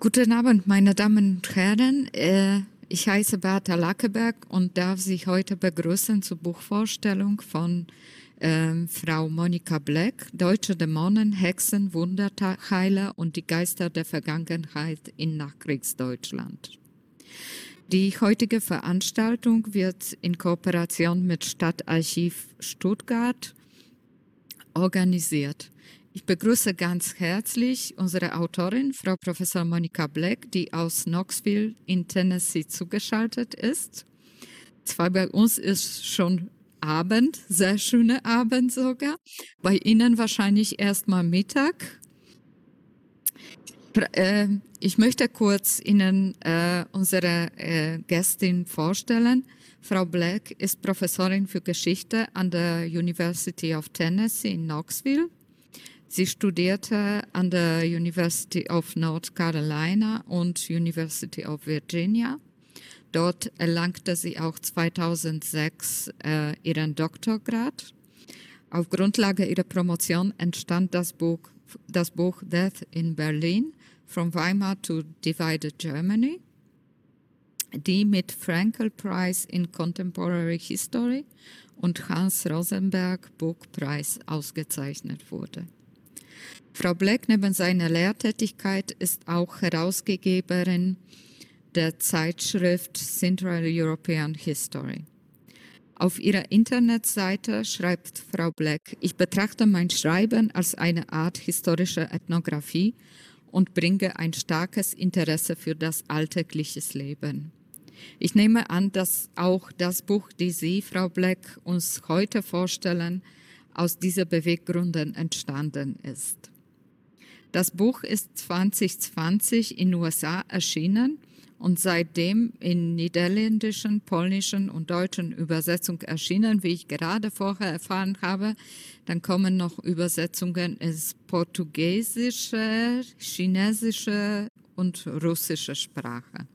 Guten Abend, meine Damen und Herren. Äh, ich heiße Bertha Lackeberg und darf Sie heute begrüßen zur Buchvorstellung von äh, Frau Monika Black, Deutsche Dämonen, Hexen, Wunderheiler und die Geister der Vergangenheit in Nachkriegsdeutschland. Die heutige Veranstaltung wird in Kooperation mit Stadtarchiv Stuttgart organisiert. Ich begrüße ganz herzlich unsere Autorin, Frau Professor Monika Black, die aus Knoxville in Tennessee zugeschaltet ist. Zwar bei uns ist schon Abend, sehr schöner Abend sogar. Bei Ihnen wahrscheinlich erst mal Mittag. Äh, ich möchte kurz Ihnen äh, unsere äh, Gästin vorstellen. Frau Black ist Professorin für Geschichte an der University of Tennessee in Knoxville. Sie studierte an der University of North Carolina und University of Virginia. Dort erlangte sie auch 2006 äh, ihren Doktorgrad. Auf Grundlage ihrer Promotion entstand das Buch, das Buch Death in Berlin, From Weimar to Divided Germany, die mit Frankel Prize in Contemporary History und Hans Rosenberg Book Prize ausgezeichnet wurde. Frau Black neben seiner Lehrtätigkeit ist auch Herausgeberin der Zeitschrift Central European History. Auf ihrer Internetseite schreibt Frau Black, ich betrachte mein Schreiben als eine Art historische Ethnographie und bringe ein starkes Interesse für das alltägliche Leben. Ich nehme an, dass auch das Buch, das Sie, Frau Black, uns heute vorstellen, aus diesen Beweggründen entstanden ist. Das Buch ist 2020 in USA erschienen und seitdem in niederländischen, polnischen und deutschen Übersetzung erschienen, wie ich gerade vorher erfahren habe. Dann kommen noch Übersetzungen ins Portugiesische, Chinesische und russische Sprache.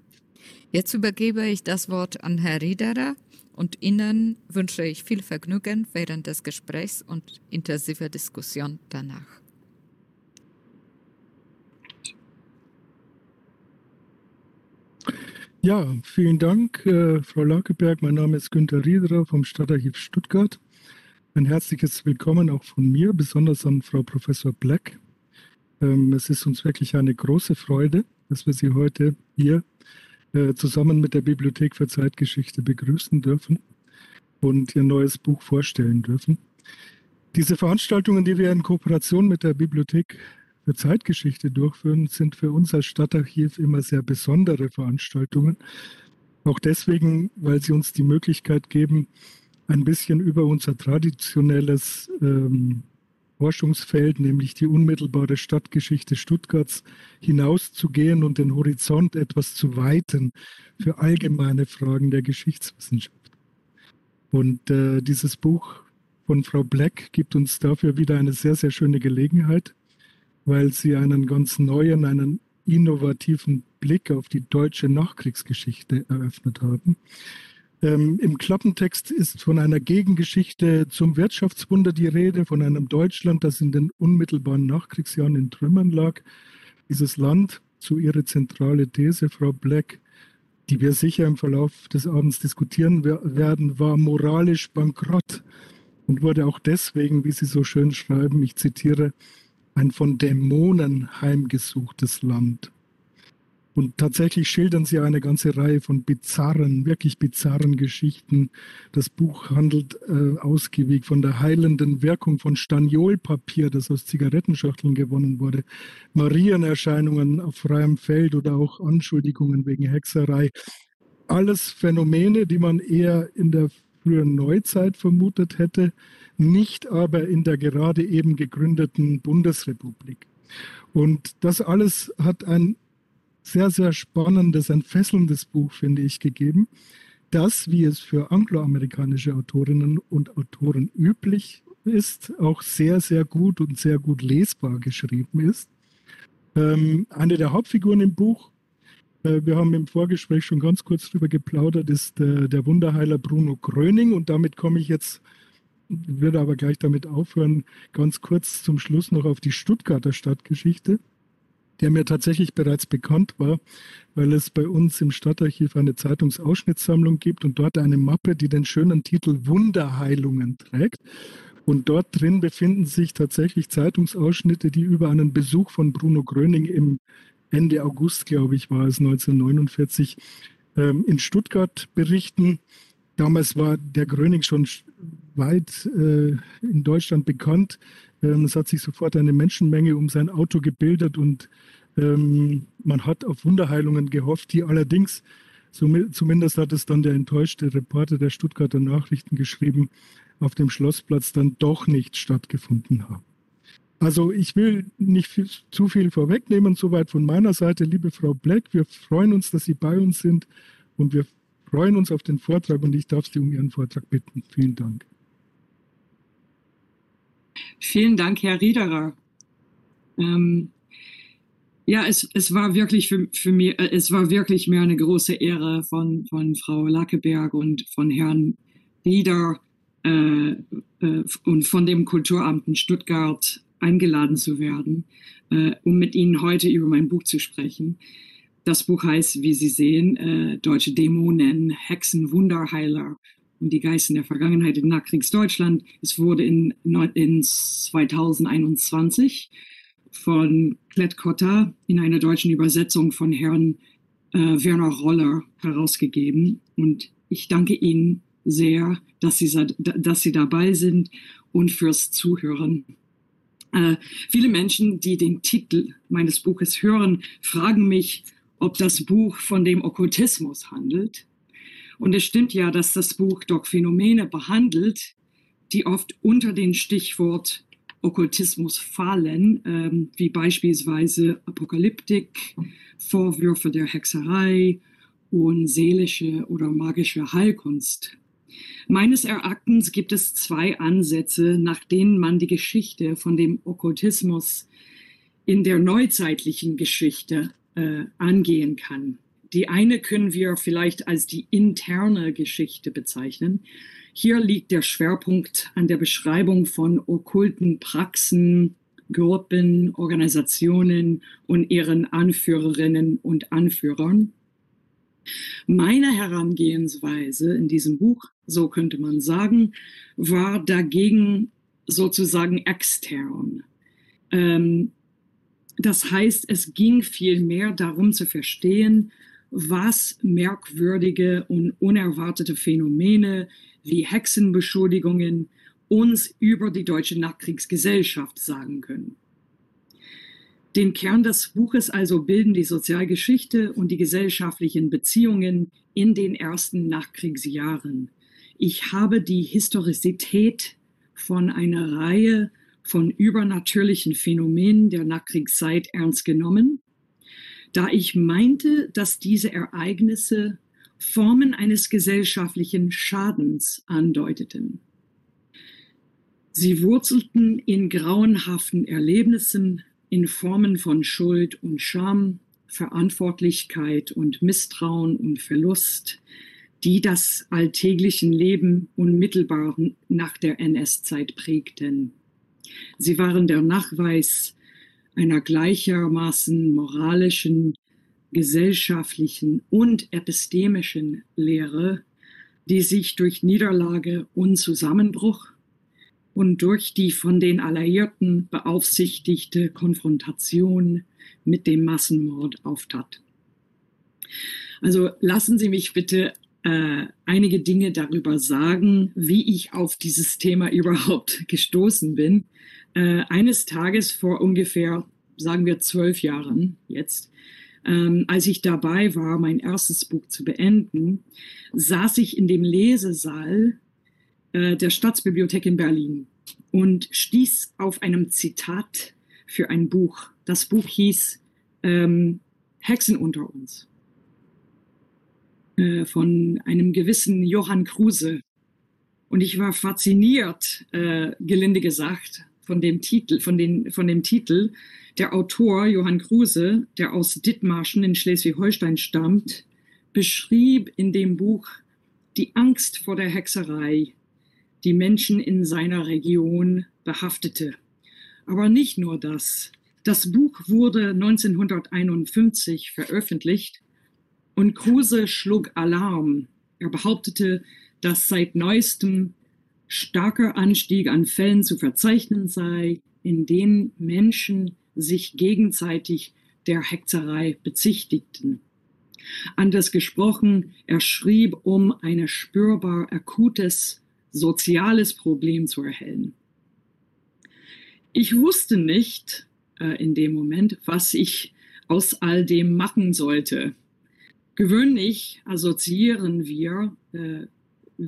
Jetzt übergebe ich das Wort an Herr Riederer und Ihnen wünsche ich viel Vergnügen während des Gesprächs und intensive Diskussion danach. Ja, vielen Dank, äh, Frau Lakeberg. Mein Name ist Günter Riederer vom Stadtarchiv Stuttgart. Ein herzliches Willkommen auch von mir, besonders an Frau Professor Black. Ähm, es ist uns wirklich eine große Freude, dass wir Sie heute hier äh, zusammen mit der Bibliothek für Zeitgeschichte begrüßen dürfen und Ihr neues Buch vorstellen dürfen. Diese Veranstaltungen, die wir in Kooperation mit der Bibliothek für Zeitgeschichte durchführen, sind für uns als Stadtarchiv immer sehr besondere Veranstaltungen. Auch deswegen, weil sie uns die Möglichkeit geben, ein bisschen über unser traditionelles ähm, Forschungsfeld, nämlich die unmittelbare Stadtgeschichte Stuttgarts, hinauszugehen und den Horizont etwas zu weiten für allgemeine Fragen der Geschichtswissenschaft. Und äh, dieses Buch von Frau Black gibt uns dafür wieder eine sehr, sehr schöne Gelegenheit weil sie einen ganz neuen, einen innovativen Blick auf die deutsche Nachkriegsgeschichte eröffnet haben. Ähm, Im Klappentext ist von einer Gegengeschichte zum Wirtschaftswunder die Rede, von einem Deutschland, das in den unmittelbaren Nachkriegsjahren in Trümmern lag. Dieses Land, zu ihrer zentrale These, Frau Black, die wir sicher im Verlauf des Abends diskutieren werden, war moralisch bankrott und wurde auch deswegen, wie Sie so schön schreiben, ich zitiere, ein von Dämonen heimgesuchtes Land. Und tatsächlich schildern sie eine ganze Reihe von bizarren, wirklich bizarren Geschichten. Das Buch handelt äh, ausgiebig von der heilenden Wirkung von Staniolpapier, das aus Zigarettenschachteln gewonnen wurde, Marienerscheinungen auf freiem Feld oder auch Anschuldigungen wegen Hexerei. Alles Phänomene, die man eher in der frühen Neuzeit vermutet hätte, nicht aber in der gerade eben gegründeten Bundesrepublik. Und das alles hat ein sehr, sehr spannendes, ein fesselndes Buch, finde ich, gegeben, das, wie es für angloamerikanische Autorinnen und Autoren üblich ist, auch sehr, sehr gut und sehr gut lesbar geschrieben ist. Ähm, eine der Hauptfiguren im Buch, äh, wir haben im Vorgespräch schon ganz kurz darüber geplaudert, ist äh, der Wunderheiler Bruno Gröning und damit komme ich jetzt würde aber gleich damit aufhören, ganz kurz zum Schluss noch auf die Stuttgarter Stadtgeschichte. der mir tatsächlich bereits bekannt war, weil es bei uns im Stadtarchiv eine Zeitungsausschnittssammlung gibt und dort eine Mappe, die den schönen Titel Wunderheilungen trägt. Und dort drin befinden sich tatsächlich Zeitungsausschnitte, die über einen Besuch von Bruno Gröning im Ende August, glaube ich, war es 1949, ähm, in Stuttgart berichten. Damals war der Gröning schon weit äh, in Deutschland bekannt. Ähm, es hat sich sofort eine Menschenmenge um sein Auto gebildet und ähm, man hat auf Wunderheilungen gehofft, die allerdings, zumindest hat es dann der enttäuschte Reporter der Stuttgarter Nachrichten geschrieben, auf dem Schlossplatz dann doch nicht stattgefunden haben. Also ich will nicht viel, zu viel vorwegnehmen, soweit von meiner Seite, liebe Frau Black. Wir freuen uns, dass Sie bei uns sind und wir freuen uns auf den Vortrag und ich darf Sie um Ihren Vortrag bitten. Vielen Dank. Vielen Dank, Herr Riederer. Ähm, ja, es, es war wirklich für, für mich, äh, es war wirklich mir eine große Ehre von, von Frau Lackeberg und von Herrn Rieder äh, äh, und von dem Kulturamt in Stuttgart eingeladen zu werden, äh, um mit Ihnen heute über mein Buch zu sprechen. Das Buch heißt, wie Sie sehen, äh, Deutsche Dämonen, Hexen, Wunderheiler und die Geister der Vergangenheit in Nachkriegsdeutschland. Es wurde in, in 2021 von Klett-Cotta in einer deutschen Übersetzung von Herrn äh, Werner Roller herausgegeben. Und ich danke Ihnen sehr, dass Sie, dass Sie dabei sind und fürs Zuhören. Äh, viele Menschen, die den Titel meines Buches hören, fragen mich, ob das Buch von dem Okkultismus handelt. Und es stimmt ja, dass das Buch doch Phänomene behandelt, die oft unter den Stichwort Okkultismus fallen, ähm, wie beispielsweise Apokalyptik, Vorwürfe der Hexerei und seelische oder magische Heilkunst Meines Erachtens gibt es zwei Ansätze, nach denen man die Geschichte von dem Okkultismus in der neuzeitlichen Geschichte äh, angehen kann. Die eine können wir vielleicht als die interne Geschichte bezeichnen. Hier liegt der Schwerpunkt an der Beschreibung von okkulten Praxen, Gruppen, Organisationen und ihren Anführerinnen und Anführern. Meine Herangehensweise in diesem Buch, so könnte man sagen, war dagegen sozusagen extern. Ähm, das heißt, es ging vielmehr darum zu verstehen, was merkwürdige und unerwartete Phänomene wie Hexenbeschuldigungen uns über die deutsche Nachkriegsgesellschaft sagen können. Den Kern des Buches also bilden die Sozialgeschichte und die gesellschaftlichen Beziehungen in den ersten Nachkriegsjahren. Ich habe die Historizität von einer Reihe von übernatürlichen Phänomenen der Nachkriegszeit ernst genommen, da ich meinte, dass diese Ereignisse Formen eines gesellschaftlichen Schadens andeuteten. Sie wurzelten in grauenhaften Erlebnissen in Formen von Schuld und Scham, Verantwortlichkeit und Misstrauen und Verlust, die das alltäglichen Leben unmittelbar nach der NS-Zeit prägten. Sie waren der Nachweis einer gleichermaßen moralischen, gesellschaftlichen und epistemischen Lehre, die sich durch Niederlage und Zusammenbruch und durch die von den Alliierten beaufsichtigte Konfrontation mit dem Massenmord auftat. Also lassen Sie mich bitte äh, einige Dinge darüber sagen, wie ich auf dieses Thema überhaupt gestoßen bin. Äh, eines Tages vor ungefähr, sagen wir, zwölf Jahren jetzt, ähm, als ich dabei war, mein erstes Buch zu beenden, saß ich in dem Lesesaal äh, der Staatsbibliothek in Berlin und stieß auf einem Zitat für ein Buch. Das Buch hieß ähm, Hexen unter uns äh, von einem gewissen Johann Kruse. Und ich war fasziniert, äh, gelinde gesagt, von dem Titel, von, den, von dem Titel. Der Autor Johann Kruse, der aus Dithmarschen in Schleswig-Holstein stammt, beschrieb in dem Buch die Angst vor der Hexerei, die Menschen in seiner Region behaftete. Aber nicht nur das. Das Buch wurde 1951 veröffentlicht und Kruse schlug Alarm. Er behauptete, dass seit neuestem starker Anstieg an Fällen zu verzeichnen sei, in denen Menschen sich gegenseitig der Hexerei bezichtigten. Anders gesprochen, er schrieb, um ein spürbar akutes soziales Problem zu erhellen. Ich wusste nicht äh, in dem Moment, was ich aus all dem machen sollte. Gewöhnlich assoziieren wir, äh,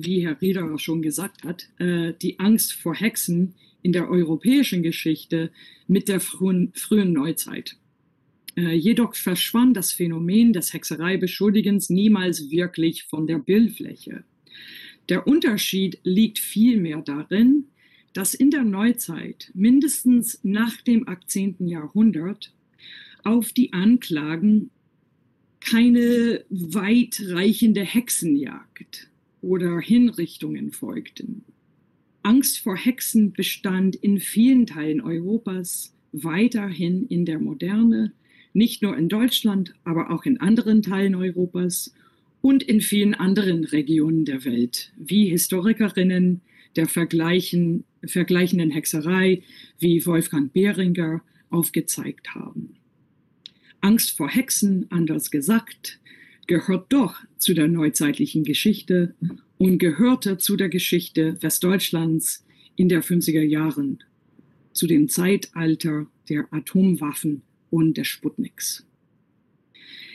wie Herr Rieder schon gesagt hat, äh, die Angst vor Hexen in der europäischen Geschichte mit der frühen, frühen Neuzeit. Äh, jedoch verschwand das Phänomen des Hexereibeschuldigens niemals wirklich von der Bildfläche. Der Unterschied liegt vielmehr darin, dass in der Neuzeit, mindestens nach dem 18. Jahrhundert, auf die Anklagen keine weitreichende Hexenjagd oder Hinrichtungen folgten. Angst vor Hexen bestand in vielen Teilen Europas weiterhin in der Moderne, nicht nur in Deutschland, aber auch in anderen Teilen Europas und in vielen anderen Regionen der Welt, wie Historikerinnen der Vergleichen, vergleichenden Hexerei wie Wolfgang Behringer aufgezeigt haben. Angst vor Hexen, anders gesagt, gehört doch zu der neuzeitlichen Geschichte und gehörte zu der Geschichte Westdeutschlands in der 50er Jahren, zu dem Zeitalter der Atomwaffen und des Sputniks.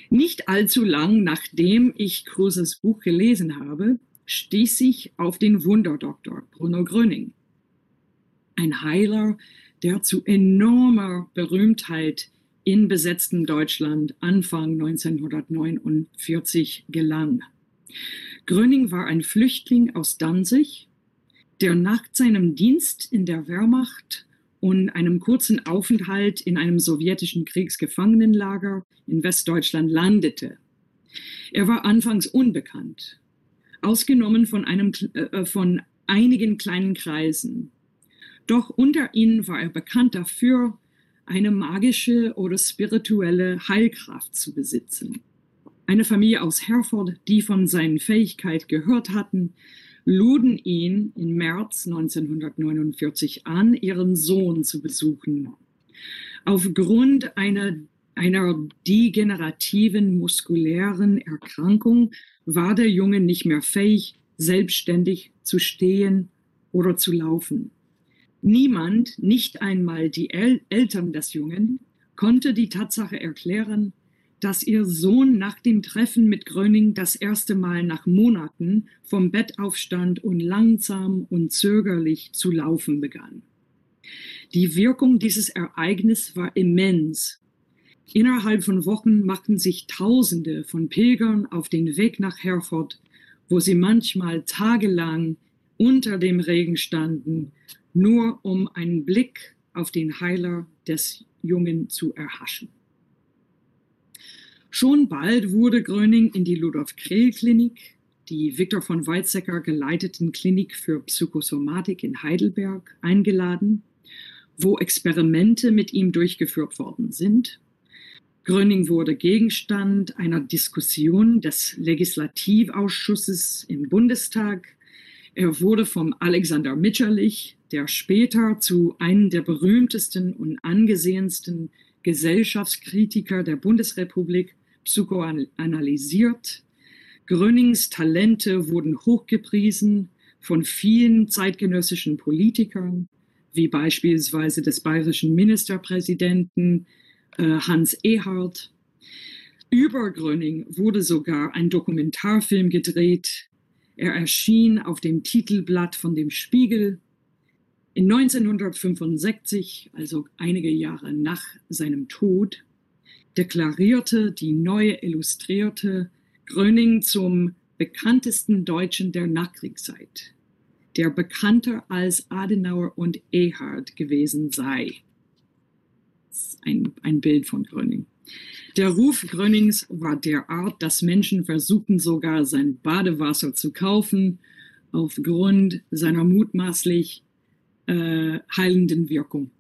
Nicht allzu lang nachdem ich Kruses Buch gelesen habe, stieß ich auf den Wunderdoktor Bruno Gröning, ein Heiler, der zu enormer Berühmtheit in besetztem Deutschland Anfang 1949 gelang. Gröning war ein Flüchtling aus Danzig, der nach seinem Dienst in der Wehrmacht und einem kurzen Aufenthalt in einem sowjetischen Kriegsgefangenenlager in Westdeutschland landete. Er war anfangs unbekannt, ausgenommen von, einem, äh, von einigen kleinen Kreisen. Doch unter ihnen war er bekannt dafür, eine magische oder spirituelle Heilkraft zu besitzen. Eine Familie aus Herford, die von seinen Fähigkeiten gehört hatten, luden ihn im März 1949 an, ihren Sohn zu besuchen. Aufgrund einer, einer degenerativen muskulären Erkrankung war der Junge nicht mehr fähig, selbstständig zu stehen oder zu laufen. Niemand, nicht einmal die El Eltern des Jungen, konnte die Tatsache erklären, dass ihr Sohn nach dem Treffen mit Gröning das erste Mal nach Monaten vom Bett aufstand und langsam und zögerlich zu laufen begann. Die Wirkung dieses Ereignisses war immens. Innerhalb von Wochen machten sich Tausende von Pilgern auf den Weg nach Herford, wo sie manchmal tagelang unter dem Regen standen, nur um einen Blick auf den Heiler des Jungen zu erhaschen. Schon bald wurde Gröning in die Ludolf Krehl Klinik, die Viktor von Weizsäcker geleiteten Klinik für Psychosomatik in Heidelberg, eingeladen, wo Experimente mit ihm durchgeführt worden sind. Gröning wurde Gegenstand einer Diskussion des Legislativausschusses im Bundestag. Er wurde vom Alexander Mitscherlich, der später zu einem der berühmtesten und angesehensten Gesellschaftskritiker der Bundesrepublik psychoanalysiert. Grönings Talente wurden hochgepriesen von vielen zeitgenössischen Politikern, wie beispielsweise des bayerischen Ministerpräsidenten äh, Hans Ehard. Über Gröning wurde sogar ein Dokumentarfilm gedreht. Er erschien auf dem Titelblatt von dem Spiegel. In 1965, also einige Jahre nach seinem Tod, deklarierte die neue Illustrierte Gröning zum bekanntesten Deutschen der Nachkriegszeit, der bekannter als Adenauer und Ehard gewesen sei. Ein, ein Bild von Gröning. Der Ruf Grönings war derart, dass Menschen versuchten sogar sein Badewasser zu kaufen, aufgrund seiner mutmaßlich äh, heilenden Wirkung.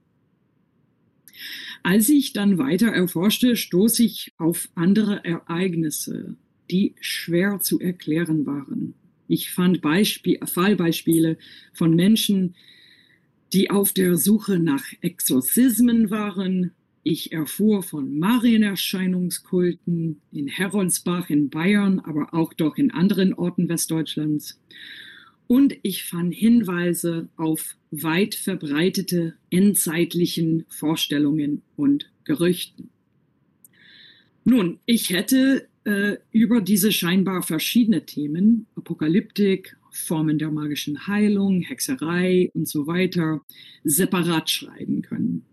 Als ich dann weiter erforschte, stoß ich auf andere Ereignisse, die schwer zu erklären waren. Ich fand Beispiel, Fallbeispiele von Menschen, die auf der Suche nach Exorzismen waren. Ich erfuhr von Marienerscheinungskulten in Heroldsbach in Bayern, aber auch doch in anderen Orten Westdeutschlands. Und ich fand Hinweise auf weit verbreitete endzeitlichen Vorstellungen und Gerüchten. Nun, ich hätte äh, über diese scheinbar verschiedene Themen, Apokalyptik, Formen der magischen Heilung, Hexerei und so weiter, separat schreiben können.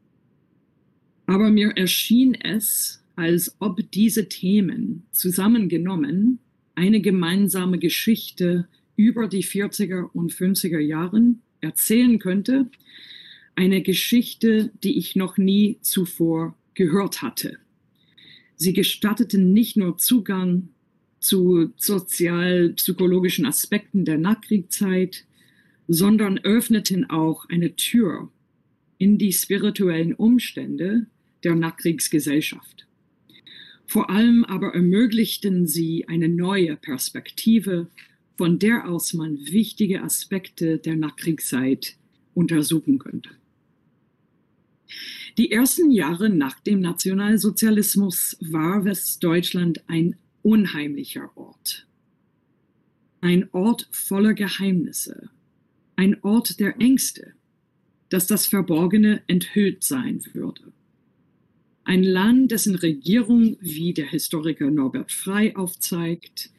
Aber mir erschien es, als ob diese Themen zusammengenommen eine gemeinsame Geschichte über die 40er und 50er Jahren erzählen könnte. Eine Geschichte, die ich noch nie zuvor gehört hatte. Sie gestatteten nicht nur Zugang zu sozial-psychologischen Aspekten der Nachkriegszeit, sondern öffneten auch eine Tür in die spirituellen Umstände der Nachkriegsgesellschaft. Vor allem aber ermöglichten sie eine neue Perspektive, von der aus man wichtige Aspekte der Nachkriegszeit untersuchen könnte. Die ersten Jahre nach dem Nationalsozialismus war Westdeutschland ein unheimlicher Ort. Ein Ort voller Geheimnisse. Ein Ort der Ängste, dass das Verborgene enthüllt sein würde. Ein Land, dessen Regierung, wie der Historiker Norbert Frey aufzeigt,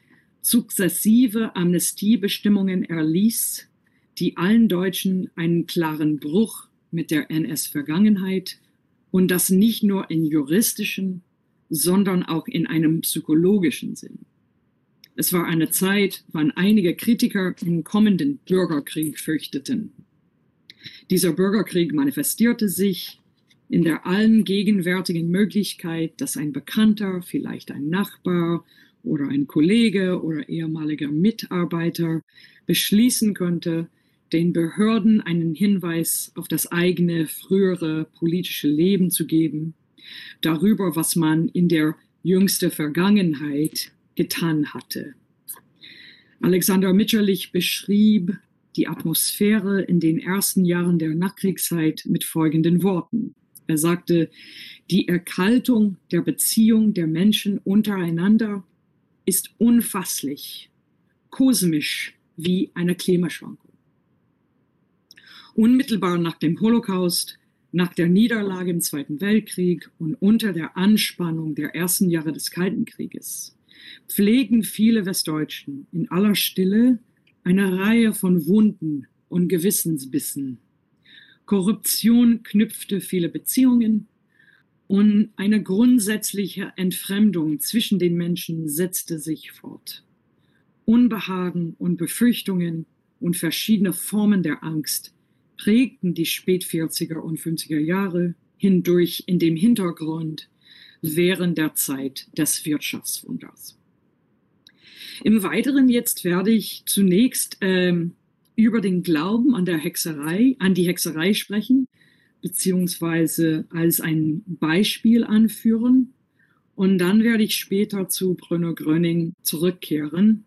sukzessive Amnestiebestimmungen erließ, die allen Deutschen einen klaren Bruch mit der NS-Vergangenheit und das nicht nur in juristischen, sondern auch in einem psychologischen Sinn. Es war eine Zeit, wann einige Kritiker den kommenden Bürgerkrieg fürchteten. Dieser Bürgerkrieg manifestierte sich in der allen gegenwärtigen Möglichkeit, dass ein Bekannter, vielleicht ein Nachbar oder ein Kollege oder ehemaliger Mitarbeiter beschließen könnte, den Behörden einen Hinweis auf das eigene frühere politische Leben zu geben, darüber, was man in der jüngsten Vergangenheit getan hatte. Alexander Mitscherlich beschrieb die Atmosphäre in den ersten Jahren der Nachkriegszeit mit folgenden Worten. Er sagte, die Erkaltung der Beziehung der Menschen untereinander ist unfasslich, kosmisch wie eine Klimaschwankung. Unmittelbar nach dem Holocaust, nach der Niederlage im Zweiten Weltkrieg und unter der Anspannung der ersten Jahre des Kalten Krieges pflegen viele Westdeutschen in aller Stille eine Reihe von Wunden und Gewissensbissen. Korruption knüpfte viele Beziehungen und eine grundsätzliche Entfremdung zwischen den Menschen setzte sich fort. Unbehagen und Befürchtungen und verschiedene Formen der Angst prägten die Spät-40er und 50er Jahre hindurch in dem Hintergrund während der Zeit des Wirtschaftswunders. Im Weiteren jetzt werde ich zunächst ähm, über den Glauben an der Hexerei, an die Hexerei sprechen, beziehungsweise als ein Beispiel anführen. Und dann werde ich später zu Bruno Gröning zurückkehren,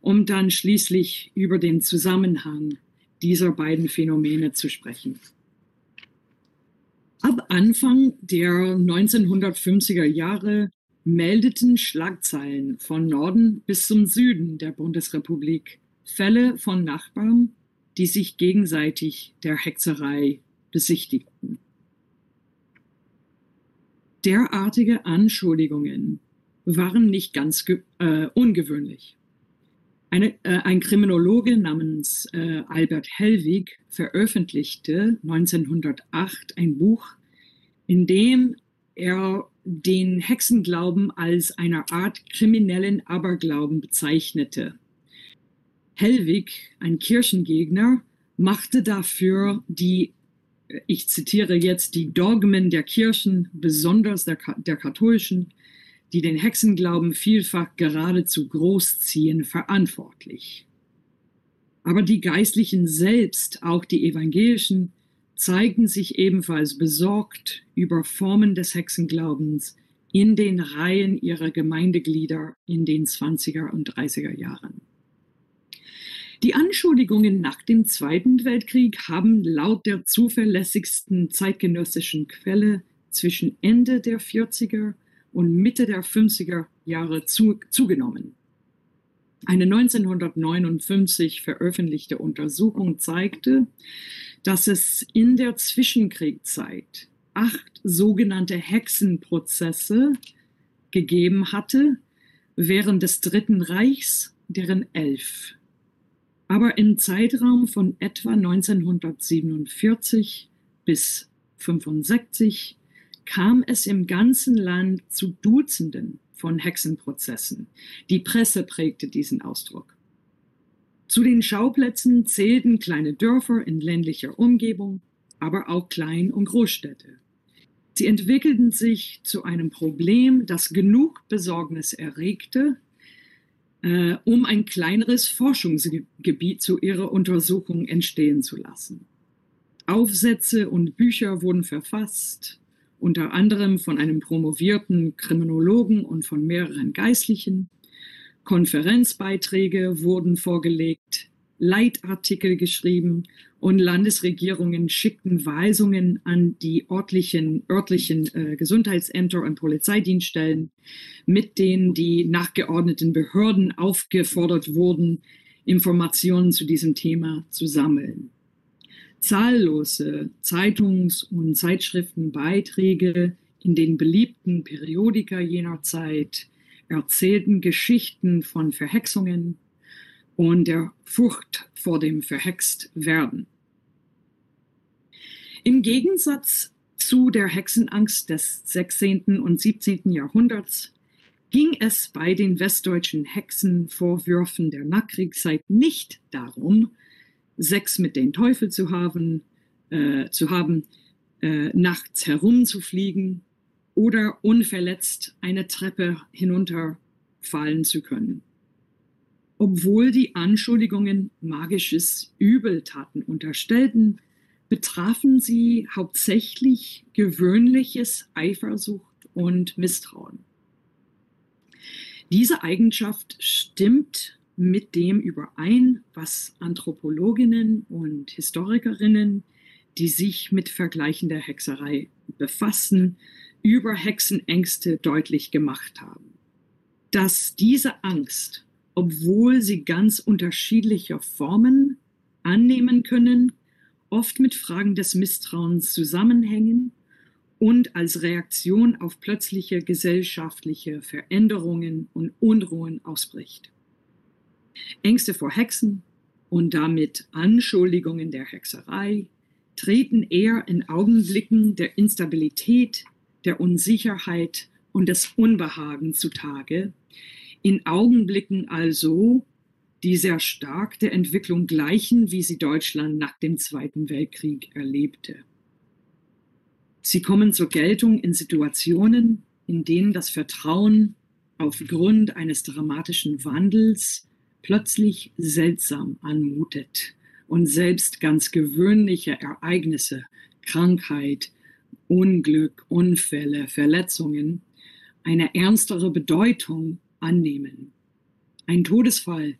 um dann schließlich über den Zusammenhang dieser beiden Phänomene zu sprechen. Ab Anfang der 1950er Jahre meldeten Schlagzeilen von Norden bis zum Süden der Bundesrepublik Fälle von Nachbarn, die sich gegenseitig der Hexerei besichtigten. Derartige Anschuldigungen waren nicht ganz äh, ungewöhnlich. Eine, äh, ein Kriminologe namens äh, Albert Hellwig veröffentlichte 1908 ein Buch, in dem er den Hexenglauben als eine Art kriminellen Aberglauben bezeichnete. Hellwig, ein Kirchengegner, machte dafür die, ich zitiere jetzt, die Dogmen der Kirchen, besonders der, der katholischen, die den Hexenglauben vielfach geradezu großziehen, verantwortlich. Aber die Geistlichen selbst, auch die evangelischen, zeigten sich ebenfalls besorgt über Formen des Hexenglaubens in den Reihen ihrer Gemeindeglieder in den 20er und 30er Jahren. Die Anschuldigungen nach dem Zweiten Weltkrieg haben laut der zuverlässigsten zeitgenössischen Quelle zwischen Ende der 40er und Mitte der 50er Jahre zu, zugenommen. Eine 1959 veröffentlichte Untersuchung zeigte, dass es in der Zwischenkriegszeit acht sogenannte Hexenprozesse gegeben hatte, während des Dritten Reichs deren elf. Aber im Zeitraum von etwa 1947 bis 1965 kam es im ganzen Land zu Dutzenden von Hexenprozessen. Die Presse prägte diesen Ausdruck. Zu den Schauplätzen zählten kleine Dörfer in ländlicher Umgebung, aber auch Klein- und Großstädte. Sie entwickelten sich zu einem Problem, das genug Besorgnis erregte, äh, um ein kleineres Forschungsgebiet zu ihrer Untersuchung entstehen zu lassen. Aufsätze und Bücher wurden verfasst, unter anderem von einem promovierten Kriminologen und von mehreren Geistlichen. Konferenzbeiträge wurden vorgelegt, Leitartikel geschrieben und Landesregierungen schickten Weisungen an die örtlichen, örtlichen äh, Gesundheitsämter und Polizeidienststellen, mit denen die nachgeordneten Behörden aufgefordert wurden, Informationen zu diesem Thema zu sammeln. Zahllose Zeitungs- und Zeitschriftenbeiträge in den beliebten Periodika jener Zeit erzählten Geschichten von Verhexungen und der Furcht vor dem Verhextwerden. Im Gegensatz zu der Hexenangst des 16. und 17. Jahrhunderts ging es bei den westdeutschen Hexenvorwürfen der Nachkriegszeit nicht darum, Sex mit den Teufel zu haben, äh, zu haben äh, nachts herumzufliegen oder unverletzt eine Treppe hinunterfallen zu können. Obwohl die Anschuldigungen magisches Übeltaten unterstellten, betrafen sie hauptsächlich gewöhnliches Eifersucht und Misstrauen. Diese Eigenschaft stimmt mit dem überein, was Anthropologinnen und Historikerinnen, die sich mit vergleichender Hexerei befassen, über Hexenängste deutlich gemacht haben. Dass diese Angst, obwohl sie ganz unterschiedliche Formen annehmen können, oft mit Fragen des Misstrauens zusammenhängen und als Reaktion auf plötzliche gesellschaftliche Veränderungen und Unruhen ausbricht. Ängste vor Hexen und damit Anschuldigungen der Hexerei treten eher in Augenblicken der Instabilität, der Unsicherheit und des Unbehagens zutage, in Augenblicken also, die sehr stark der Entwicklung gleichen, wie sie Deutschland nach dem Zweiten Weltkrieg erlebte. Sie kommen zur Geltung in Situationen, in denen das Vertrauen aufgrund eines dramatischen Wandels plötzlich seltsam anmutet und selbst ganz gewöhnliche Ereignisse, Krankheit, Unglück, Unfälle, Verletzungen eine ernstere Bedeutung annehmen. Ein Todesfall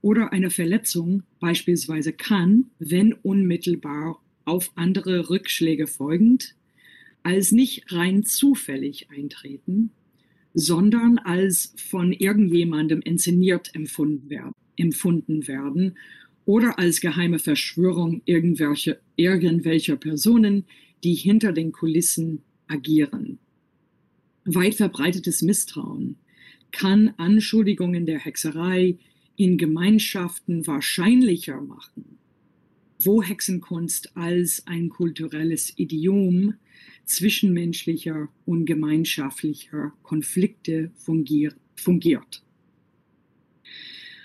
oder eine Verletzung beispielsweise kann, wenn unmittelbar auf andere Rückschläge folgend, als nicht rein zufällig eintreten, sondern als von irgendjemandem inszeniert empfunden werden, empfunden werden oder als geheime Verschwörung irgendwelcher, irgendwelcher Personen, die hinter den Kulissen agieren. Weit verbreitetes Misstrauen kann Anschuldigungen der Hexerei in Gemeinschaften wahrscheinlicher machen, wo Hexenkunst als ein kulturelles Idiom zwischenmenschlicher und gemeinschaftlicher Konflikte fungiert.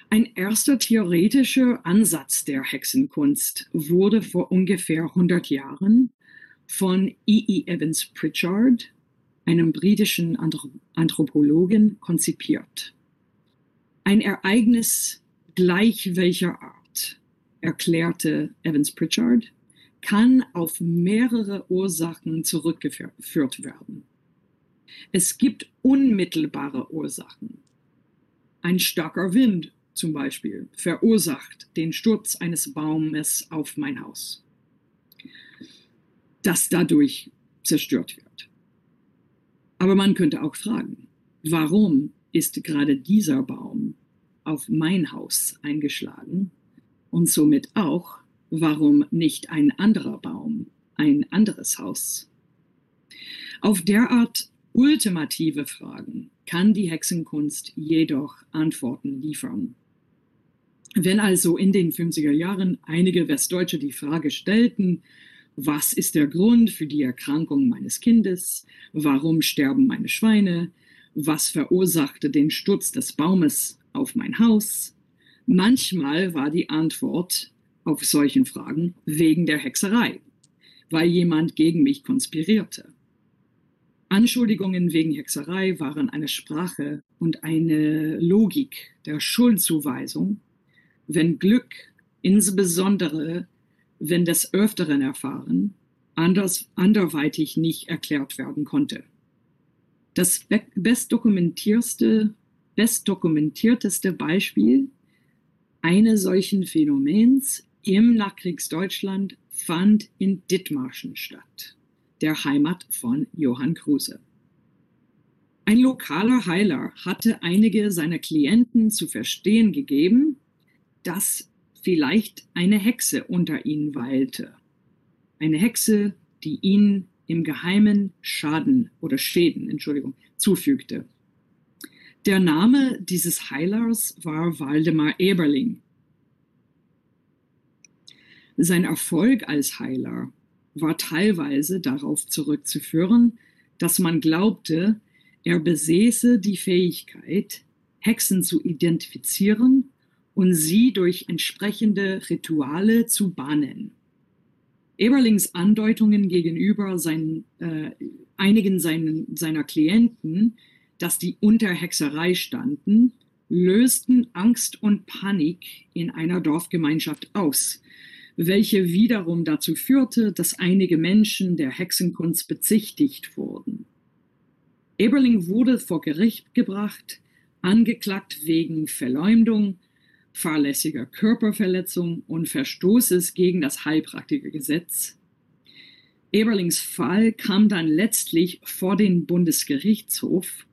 Ein erster theoretischer Ansatz der Hexenkunst wurde vor ungefähr 100 Jahren von E. E. Evans Pritchard, einem britischen Anthropologen, konzipiert. Ein Ereignis gleich welcher Art, erklärte Evans Pritchard, kann auf mehrere Ursachen zurückgeführt werden. Es gibt unmittelbare Ursachen. Ein starker Wind zum Beispiel verursacht den Sturz eines Baumes auf mein Haus, das dadurch zerstört wird. Aber man könnte auch fragen, warum ist gerade dieser Baum auf mein Haus eingeschlagen und somit auch, warum nicht ein anderer Baum, ein anderes Haus? Auf derart ultimative Fragen kann die Hexenkunst jedoch Antworten liefern. Wenn also in den 50er Jahren einige Westdeutsche die Frage stellten, was ist der Grund für die Erkrankung meines Kindes? Warum sterben meine Schweine? Was verursachte den Sturz des Baumes auf mein Haus? Manchmal war die Antwort auf solchen Fragen wegen der Hexerei, weil jemand gegen mich konspirierte. Anschuldigungen wegen Hexerei waren eine Sprache und eine Logik der Schuldzuweisung, wenn Glück, insbesondere wenn des Öfteren erfahren, anders, anderweitig nicht erklärt werden konnte. Das bestdokumentierteste, bestdokumentierteste Beispiel eines solchen Phänomens im Nachkriegsdeutschland fand in Dithmarschen statt, der Heimat von Johann Kruse. Ein lokaler Heiler hatte einige seiner Klienten zu verstehen gegeben, dass vielleicht eine Hexe unter ihnen weilte. Eine Hexe, die ihnen im Geheimen Schaden oder Schäden, Entschuldigung, zufügte. Der Name dieses Heilers war Waldemar Eberling. Sein Erfolg als Heiler war teilweise darauf zurückzuführen, dass man glaubte, er besäße die Fähigkeit, Hexen zu identifizieren und sie durch entsprechende Rituale zu bahnen. Eberlings Andeutungen gegenüber seinen, äh, einigen seinen, seiner Klienten, dass die unter Hexerei standen, lösten Angst und Panik in einer Dorfgemeinschaft aus, welche wiederum dazu führte, dass einige Menschen der Hexenkunst bezichtigt wurden. Eberling wurde vor Gericht gebracht, angeklagt wegen Verleumdung, fahrlässiger Körperverletzung und Verstoßes gegen das Heilpraktikergesetz. Eberlings Fall kam dann letztlich vor den Bundesgerichtshof.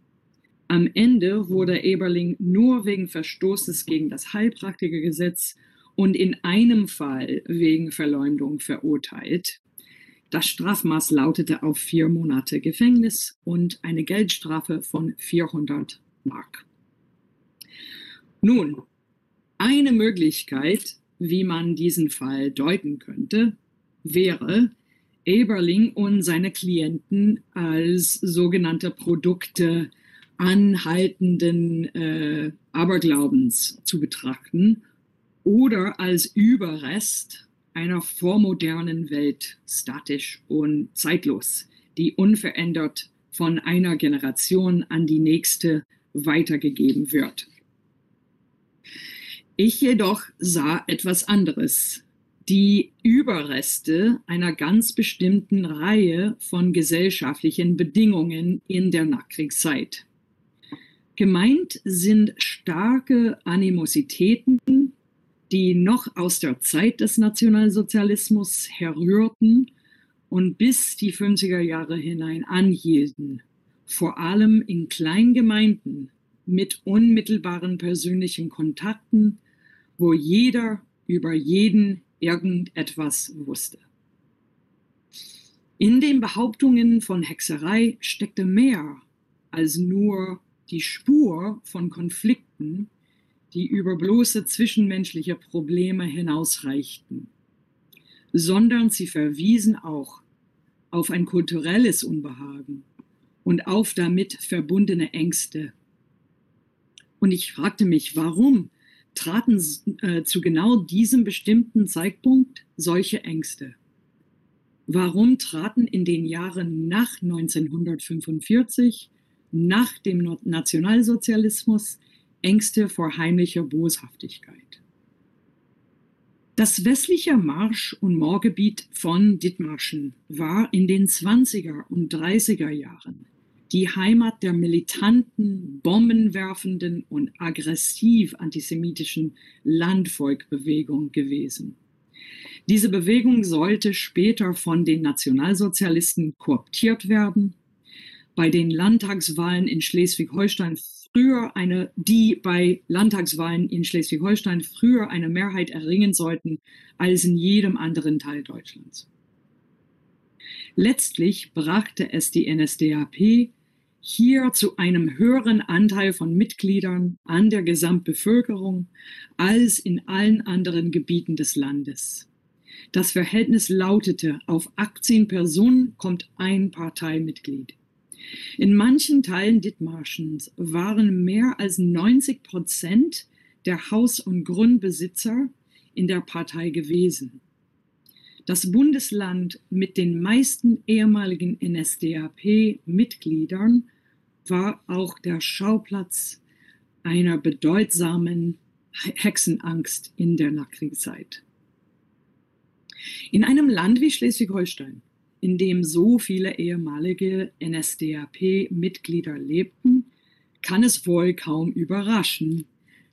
Am Ende wurde Eberling nur wegen Verstoßes gegen das Heilpraktikergesetz und in einem Fall wegen Verleumdung verurteilt. Das Strafmaß lautete auf vier Monate Gefängnis und eine Geldstrafe von 400 Mark. Nun, eine Möglichkeit, wie man diesen Fall deuten könnte, wäre, Eberling und seine Klienten als sogenannte Produkte anhaltenden äh, Aberglaubens zu betrachten oder als Überrest einer vormodernen Welt, statisch und zeitlos, die unverändert von einer Generation an die nächste weitergegeben wird. Ich jedoch sah etwas anderes. Die Überreste einer ganz bestimmten Reihe von gesellschaftlichen Bedingungen in der Nachkriegszeit. Gemeint sind starke Animositäten, die noch aus der Zeit des Nationalsozialismus herrührten und bis die 50er Jahre hinein anhielten, vor allem in Kleingemeinden mit unmittelbaren persönlichen Kontakten wo jeder über jeden irgendetwas wusste. In den Behauptungen von Hexerei steckte mehr als nur die Spur von Konflikten, die über bloße zwischenmenschliche Probleme hinausreichten, sondern sie verwiesen auch auf ein kulturelles Unbehagen und auf damit verbundene Ängste. Und ich fragte mich, warum traten äh, zu genau diesem bestimmten Zeitpunkt solche Ängste? Warum traten in den Jahren nach 1945, nach dem Nationalsozialismus, Ängste vor heimlicher Boshaftigkeit? Das westliche Marsch- und Moorgebiet von Dithmarschen war in den 20er und 30er Jahren die Heimat der militanten, bombenwerfenden und aggressiv antisemitischen Landvolkbewegung gewesen. Diese Bewegung sollte später von den Nationalsozialisten kooptiert werden. Bei den Landtagswahlen in Schleswig-Holstein früher eine, die bei Landtagswahlen in Schleswig-Holstein früher eine Mehrheit erringen sollten als in jedem anderen Teil Deutschlands. Letztlich brachte es die NSDAP hier zu einem höheren Anteil von Mitgliedern an der Gesamtbevölkerung als in allen anderen Gebieten des Landes. Das Verhältnis lautete, auf 18 Personen kommt ein Parteimitglied. In manchen Teilen Dithmarschens waren mehr als 90 Prozent der Haus- und Grundbesitzer in der Partei gewesen. Das Bundesland mit den meisten ehemaligen NSDAP-Mitgliedern war auch der Schauplatz einer bedeutsamen Hexenangst in der Nachkriegszeit. In einem Land wie Schleswig-Holstein, in dem so viele ehemalige NSDAP-Mitglieder lebten, kann es wohl kaum überraschen,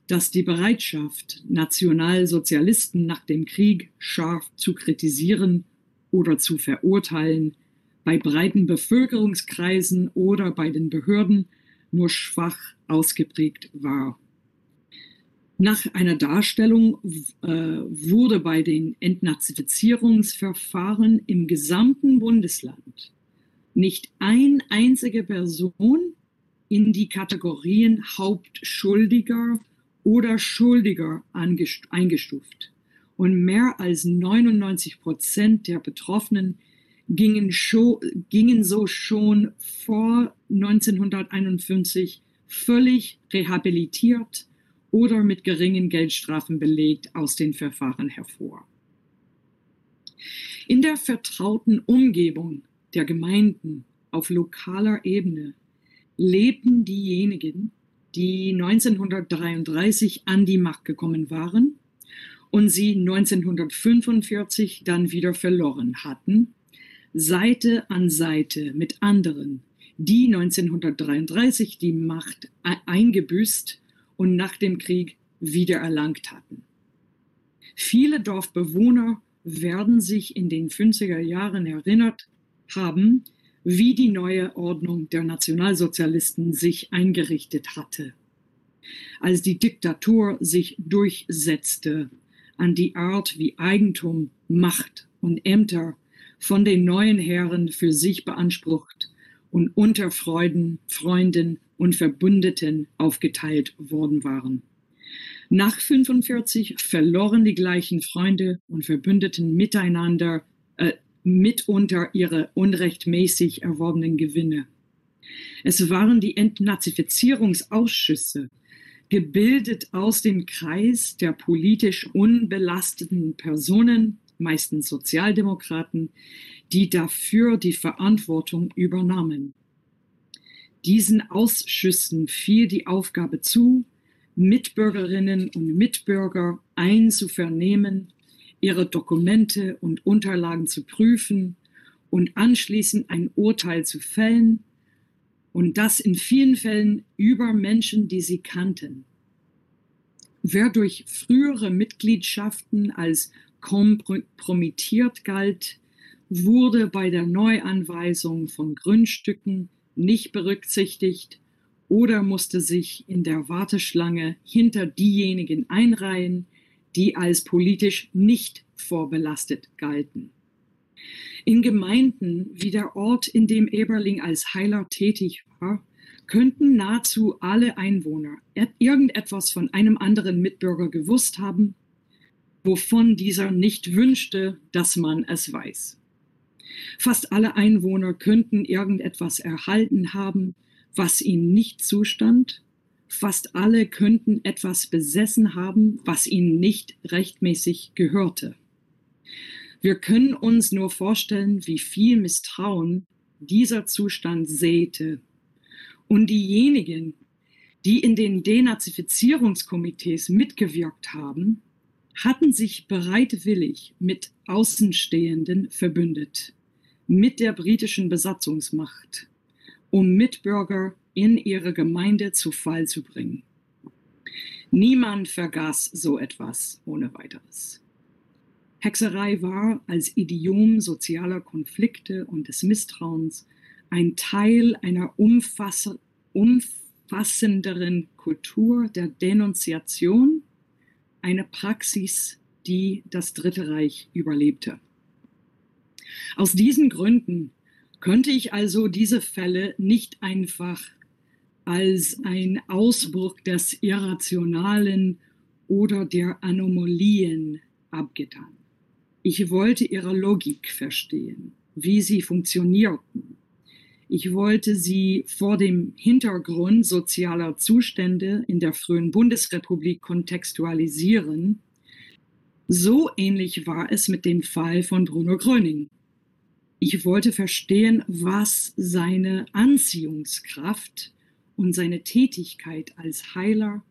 dass die Bereitschaft, Nationalsozialisten nach dem Krieg scharf zu kritisieren oder zu verurteilen, bei breiten Bevölkerungskreisen oder bei den Behörden nur schwach ausgeprägt war. Nach einer Darstellung äh, wurde bei den Entnazifizierungsverfahren im gesamten Bundesland nicht ein einzige Person in die Kategorien Hauptschuldiger oder Schuldiger eingestuft. Und mehr als 99 Prozent der Betroffenen gingen, schon, gingen so schon vor 1951 völlig rehabilitiert oder mit geringen Geldstrafen belegt aus den Verfahren hervor. In der vertrauten Umgebung der Gemeinden auf lokaler Ebene lebten diejenigen, die 1933 an die Macht gekommen waren und sie 1945 dann wieder verloren hatten, Seite an Seite mit anderen, die 1933 die Macht eingebüßt und nach dem Krieg wiedererlangt hatten. Viele Dorfbewohner werden sich in den 50er Jahren erinnert haben, wie die neue Ordnung der Nationalsozialisten sich eingerichtet hatte. Als die Diktatur sich durchsetzte an die Art, wie Eigentum, Macht und Ämter von den neuen Herren für sich beansprucht und unter Freuden, Freunden und Verbündeten aufgeteilt worden waren. Nach 45 verloren die gleichen Freunde und Verbündeten miteinander äh, mitunter ihre unrechtmäßig erworbenen Gewinne. Es waren die Entnazifizierungsausschüsse, gebildet aus dem Kreis der politisch unbelasteten Personen, meistens Sozialdemokraten, die dafür die Verantwortung übernahmen. Diesen Ausschüssen fiel die Aufgabe zu, Mitbürgerinnen und Mitbürger einzuvernehmen, ihre Dokumente und Unterlagen zu prüfen und anschließend ein Urteil zu fällen und das in vielen Fällen über Menschen, die sie kannten. Wer durch frühere Mitgliedschaften als kompromittiert galt, wurde bei der Neuanweisung von Grundstücken nicht berücksichtigt oder musste sich in der Warteschlange hinter diejenigen einreihen, die als politisch nicht vorbelastet galten. In Gemeinden wie der Ort, in dem Eberling als Heiler tätig war, könnten nahezu alle Einwohner irgendetwas von einem anderen Mitbürger gewusst haben, wovon dieser nicht wünschte, dass man es weiß. Fast alle Einwohner könnten irgendetwas erhalten haben, was ihnen nicht zustand. Fast alle könnten etwas besessen haben, was ihnen nicht rechtmäßig gehörte. Wir können uns nur vorstellen, wie viel Misstrauen dieser Zustand säte. Und diejenigen, die in den Denazifizierungskomitees mitgewirkt haben, hatten sich bereitwillig mit Außenstehenden verbündet, mit der britischen Besatzungsmacht, um Mitbürger in ihre Gemeinde zu Fall zu bringen. Niemand vergaß so etwas ohne weiteres. Hexerei war als Idiom sozialer Konflikte und des Misstrauens ein Teil einer umfass umfassenderen Kultur der Denunziation, eine Praxis, die das Dritte Reich überlebte. Aus diesen Gründen könnte ich also diese Fälle nicht einfach als ein Ausbruch des Irrationalen oder der Anomalien abgetan. Ich wollte ihre Logik verstehen, wie sie funktionierten. Ich wollte sie vor dem Hintergrund sozialer Zustände in der frühen Bundesrepublik kontextualisieren. So ähnlich war es mit dem Fall von Bruno Gröning. Ich wollte verstehen, was seine Anziehungskraft und seine Tätigkeit als Heiler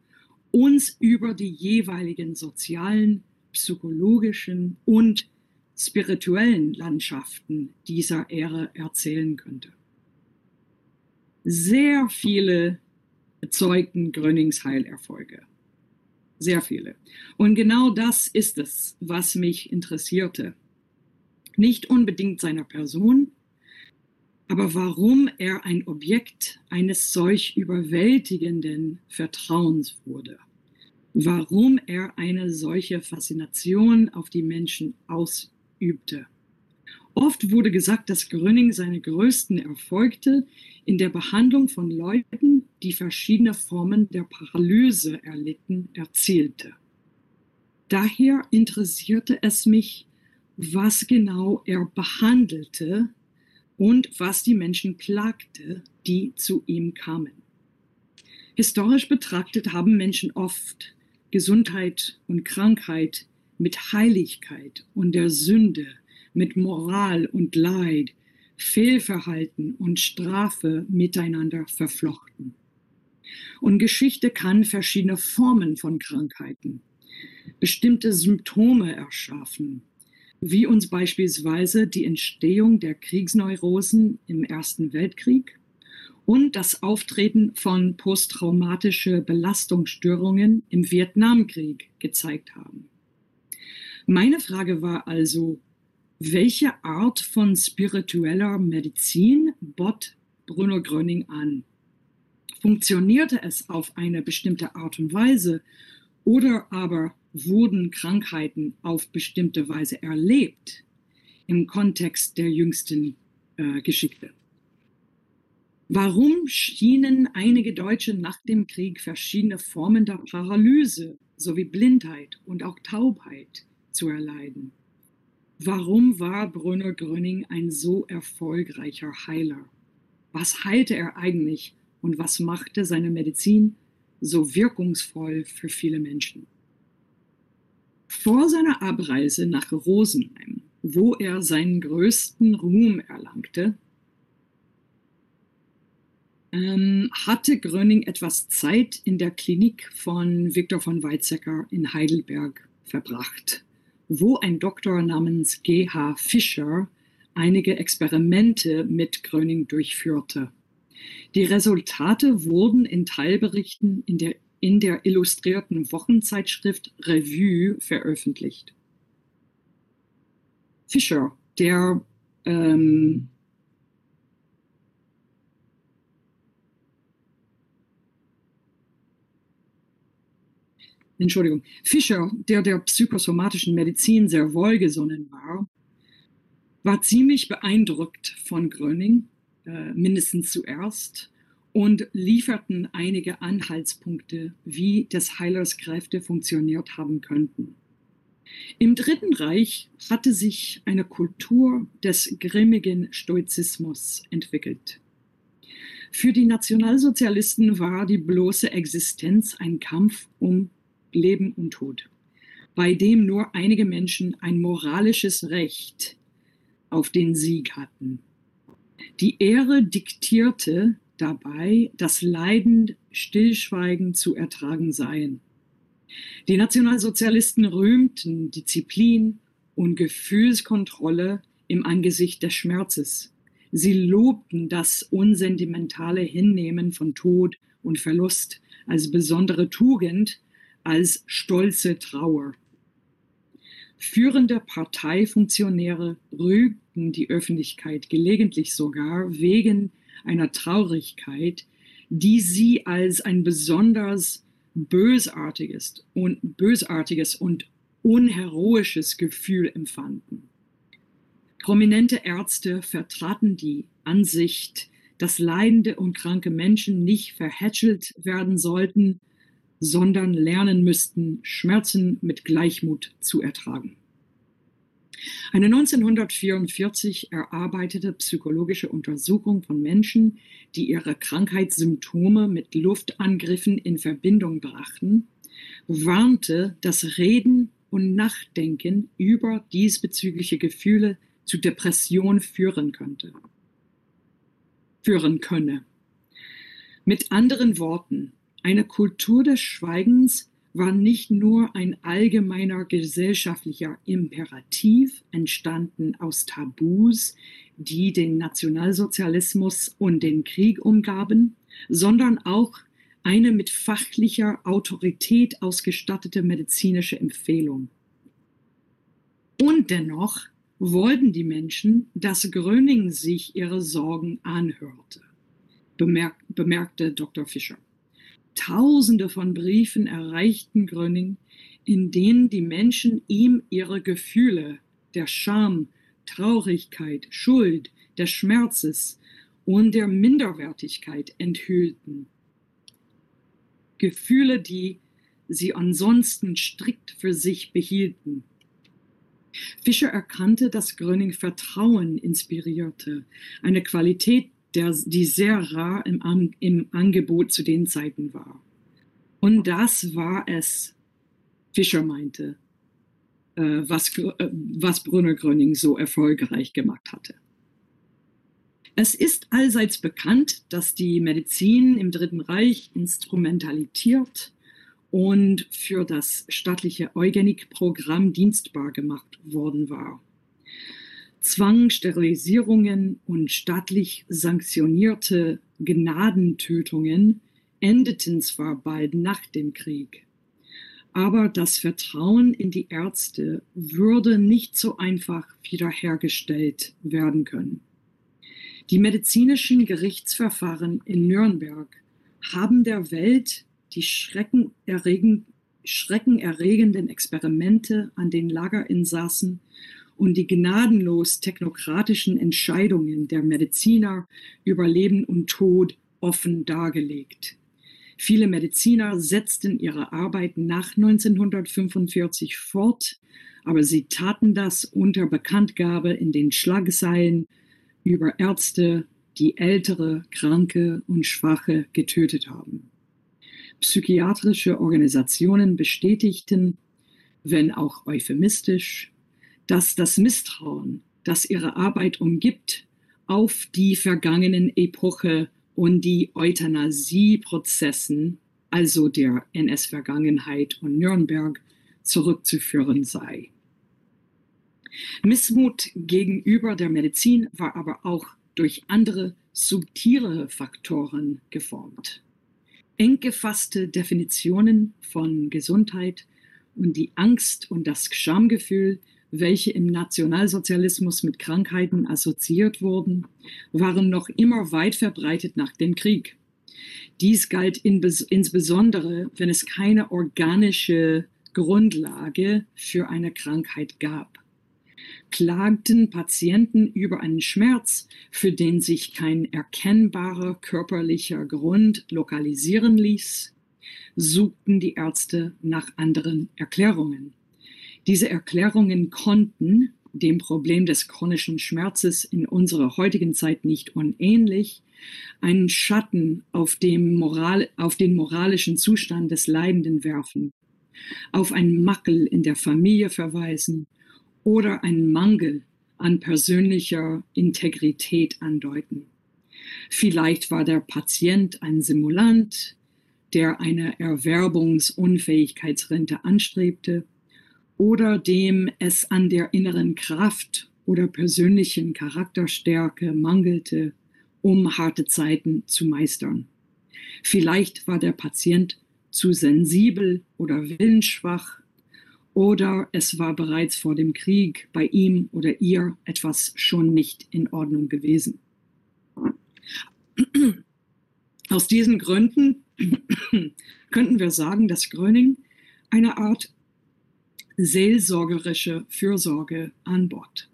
uns über die jeweiligen sozialen, psychologischen und spirituellen Landschaften dieser Ära erzählen könnte. Sehr viele zeugten Grönings Heilerfolge. Sehr viele. Und genau das ist es, was mich interessierte. Nicht unbedingt seiner Person, aber warum er ein Objekt eines solch überwältigenden Vertrauens wurde. Warum er eine solche Faszination auf die Menschen ausübte. Oft wurde gesagt, dass Gröning seine größten Erfolge in der Behandlung von Leuten, die verschiedene Formen der Paralyse erlitten, erzielte. Daher interessierte es mich, was genau er behandelte und was die Menschen plagte, die zu ihm kamen. Historisch betrachtet haben Menschen oft Gesundheit und Krankheit mit Heiligkeit und der Sünde, mit Moral und Leid, Fehlverhalten und Strafe miteinander verflochten. Und Geschichte kann verschiedene Formen von Krankheiten, bestimmte Symptome erschaffen, wie uns beispielsweise die Entstehung der Kriegsneurosen im Ersten Weltkrieg und das Auftreten von posttraumatische Belastungsstörungen im Vietnamkrieg gezeigt haben. Meine Frage war also, welche Art von spiritueller Medizin bot Bruno Gröning an? Funktionierte es auf eine bestimmte Art und Weise oder aber wurden Krankheiten auf bestimmte Weise erlebt im Kontext der jüngsten äh, Geschichte. Warum schienen einige Deutsche nach dem Krieg verschiedene Formen der Paralyse sowie Blindheit und auch Taubheit zu erleiden? Warum war Brunner Gröning ein so erfolgreicher Heiler? Was heilte er eigentlich und was machte seine Medizin so wirkungsvoll für viele Menschen? Vor seiner Abreise nach Rosenheim, wo er seinen größten Ruhm erlangte, ähm, hatte Gröning etwas Zeit in der Klinik von Viktor von Weizsäcker in Heidelberg verbracht, wo ein Doktor namens G.H. Fischer einige Experimente mit Gröning durchführte. Die Resultate wurden in Teilberichten in der in der illustrierten Wochenzeitschrift Revue veröffentlicht. Fischer, der ähm, Entschuldigung, Fischer, der der psychosomatischen Medizin sehr wohlgesonnen war, war ziemlich beeindruckt von Gröning, äh, mindestens zuerst, und lieferten einige Anhaltspunkte, wie des Heilers Kräfte funktioniert haben könnten. Im Dritten Reich hatte sich eine Kultur des grimmigen Stoizismus entwickelt. Für die Nationalsozialisten war die bloße Existenz ein Kampf um Leben und Tod, bei dem nur einige Menschen ein moralisches Recht auf den Sieg hatten. Die Ehre diktierte, dabei, dass Leiden stillschweigend zu ertragen seien. Die Nationalsozialisten rühmten Disziplin und Gefühlskontrolle im Angesicht des Schmerzes. Sie lobten das unsentimentale Hinnehmen von Tod und Verlust als besondere Tugend, als stolze Trauer. Führende Parteifunktionäre rügten die Öffentlichkeit gelegentlich sogar wegen einer Traurigkeit, die sie als ein besonders bösartiges und bösartiges und unheroisches Gefühl empfanden. Prominente Ärzte vertraten die Ansicht, dass leidende und kranke Menschen nicht verhätschelt werden sollten, sondern lernen müssten, Schmerzen mit Gleichmut zu ertragen. Eine 1944 erarbeitete psychologische Untersuchung von Menschen, die ihre Krankheitssymptome mit Luftangriffen in Verbindung brachten, warnte, dass Reden und Nachdenken über diesbezügliche Gefühle zu Depression führen könnte. Führen könne. Mit anderen Worten, eine Kultur des Schweigens war nicht nur ein allgemeiner gesellschaftlicher Imperativ, entstanden aus Tabus, die den Nationalsozialismus und den Krieg umgaben, sondern auch eine mit fachlicher Autorität ausgestattete medizinische Empfehlung. Und dennoch wollten die Menschen, dass Gröning sich ihre Sorgen anhörte, bemerk bemerkte Dr. Fischer. Tausende von Briefen erreichten Gröning, in denen die Menschen ihm ihre Gefühle der Scham, Traurigkeit, Schuld, des Schmerzes und der Minderwertigkeit enthüllten. Gefühle, die sie ansonsten strikt für sich behielten. Fischer erkannte, dass Gröning Vertrauen inspirierte, eine Qualität, der, die sehr rar im, im Angebot zu den Zeiten war. Und das war es, Fischer meinte, äh, was, äh, was Brunner Gröning so erfolgreich gemacht hatte. Es ist allseits bekannt, dass die Medizin im Dritten Reich instrumentalisiert und für das staatliche Eugenikprogramm dienstbar gemacht worden war. Zwang, Sterilisierungen und staatlich sanktionierte Gnadentötungen endeten zwar bald nach dem Krieg, aber das Vertrauen in die Ärzte würde nicht so einfach wiederhergestellt werden können. Die medizinischen Gerichtsverfahren in Nürnberg haben der Welt die schreckenerregenden Experimente an den Lagerinsassen und die gnadenlos technokratischen Entscheidungen der Mediziner über Leben und Tod offen dargelegt. Viele Mediziner setzten ihre Arbeit nach 1945 fort, aber sie taten das unter Bekanntgabe in den Schlagzeilen über Ärzte, die ältere, kranke und schwache getötet haben. Psychiatrische Organisationen bestätigten, wenn auch euphemistisch, dass das Misstrauen, das ihre Arbeit umgibt, auf die vergangenen Epoche und die Euthanasieprozessen, also der NS-Vergangenheit und Nürnberg, zurückzuführen sei. Missmut gegenüber der Medizin war aber auch durch andere subtile Faktoren geformt. Eng gefasste Definitionen von Gesundheit und die Angst und das Schamgefühl welche im Nationalsozialismus mit Krankheiten assoziiert wurden, waren noch immer weit verbreitet nach dem Krieg. Dies galt in, insbesondere, wenn es keine organische Grundlage für eine Krankheit gab. Klagten Patienten über einen Schmerz, für den sich kein erkennbarer körperlicher Grund lokalisieren ließ, suchten die Ärzte nach anderen Erklärungen. Diese Erklärungen konnten dem Problem des chronischen Schmerzes in unserer heutigen Zeit nicht unähnlich einen Schatten auf, Moral, auf den moralischen Zustand des Leidenden werfen, auf einen Makel in der Familie verweisen oder einen Mangel an persönlicher Integrität andeuten. Vielleicht war der Patient ein Simulant, der eine Erwerbungsunfähigkeitsrente anstrebte oder dem es an der inneren Kraft oder persönlichen Charakterstärke mangelte, um harte Zeiten zu meistern. Vielleicht war der Patient zu sensibel oder willensschwach oder es war bereits vor dem Krieg bei ihm oder ihr etwas schon nicht in Ordnung gewesen. Aus diesen Gründen könnten wir sagen, dass Gröning eine Art seelsorgerische Fürsorge anbot.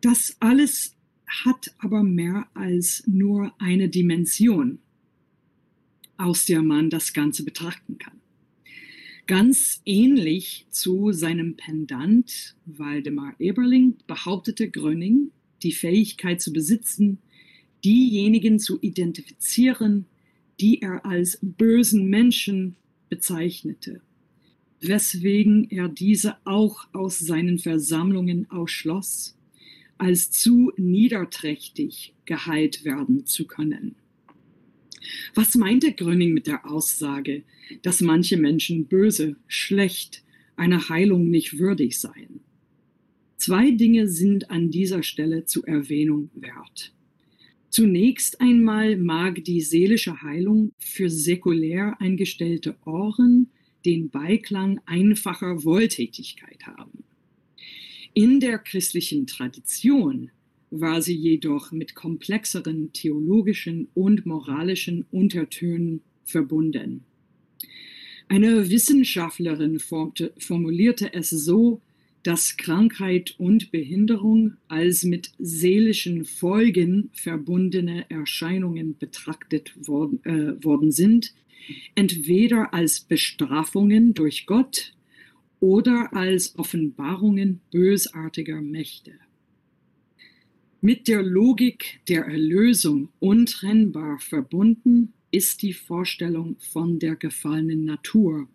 Das alles hat aber mehr als nur eine Dimension, aus der man das Ganze betrachten kann. Ganz ähnlich zu seinem Pendant Waldemar Eberling behauptete Gröning, die Fähigkeit zu besitzen, diejenigen zu identifizieren, die er als bösen Menschen bezeichnete, weswegen er diese auch aus seinen Versammlungen ausschloss, als zu niederträchtig geheilt werden zu können. Was meinte Gröning mit der Aussage, dass manche Menschen böse, schlecht, einer Heilung nicht würdig seien? Zwei Dinge sind an dieser Stelle zu Erwähnung wert. Zunächst einmal mag die seelische Heilung für säkulär eingestellte Ohren den Beiklang einfacher Wohltätigkeit haben. In der christlichen Tradition war sie jedoch mit komplexeren theologischen und moralischen Untertönen verbunden. Eine Wissenschaftlerin formulierte es so, dass Krankheit und Behinderung als mit seelischen Folgen verbundene Erscheinungen betrachtet worden, äh, worden sind, entweder als Bestrafungen durch Gott oder als Offenbarungen bösartiger Mächte. Mit der Logik der Erlösung untrennbar verbunden ist die Vorstellung von der gefallenen Natur.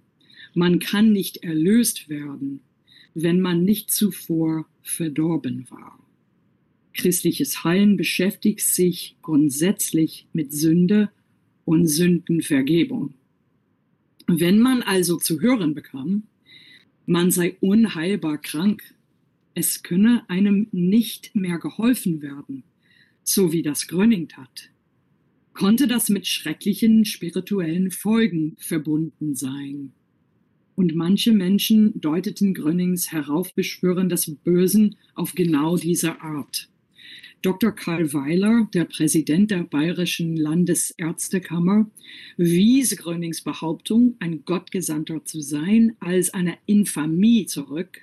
Man kann nicht erlöst werden, wenn man nicht zuvor verdorben war. Christliches Heilen beschäftigt sich grundsätzlich mit Sünde und Sündenvergebung. Wenn man also zu hören bekam, man sei unheilbar krank, es könne einem nicht mehr geholfen werden, so wie das Gröning tat, konnte das mit schrecklichen spirituellen Folgen verbunden sein. Und manche Menschen deuteten Grönings Heraufbeschwören des Bösen auf genau diese Art. Dr. Karl Weiler, der Präsident der Bayerischen Landesärztekammer, wies Grönings Behauptung, ein Gottgesandter zu sein, als eine Infamie zurück,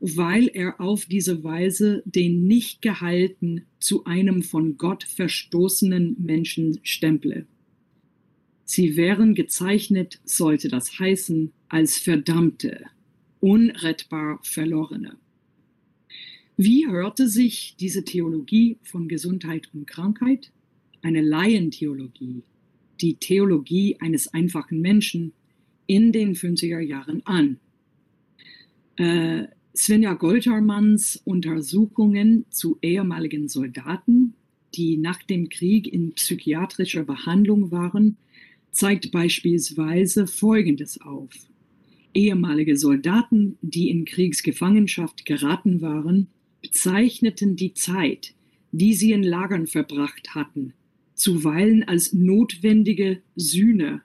weil er auf diese Weise den nicht geheilten zu einem von Gott verstoßenen Menschen stemple. Sie wären gezeichnet, sollte das heißen, als Verdammte, unrettbar Verlorene. Wie hörte sich diese Theologie von Gesundheit und Krankheit? Eine Laientheologie, die Theologie eines einfachen Menschen in den 50er Jahren an. Äh, Svenja Goltermanns Untersuchungen zu ehemaligen Soldaten, die nach dem Krieg in psychiatrischer Behandlung waren, zeigt beispielsweise Folgendes auf. Ehemalige Soldaten, die in Kriegsgefangenschaft geraten waren, bezeichneten die Zeit, die sie in Lagern verbracht hatten, zuweilen als notwendige Sühne,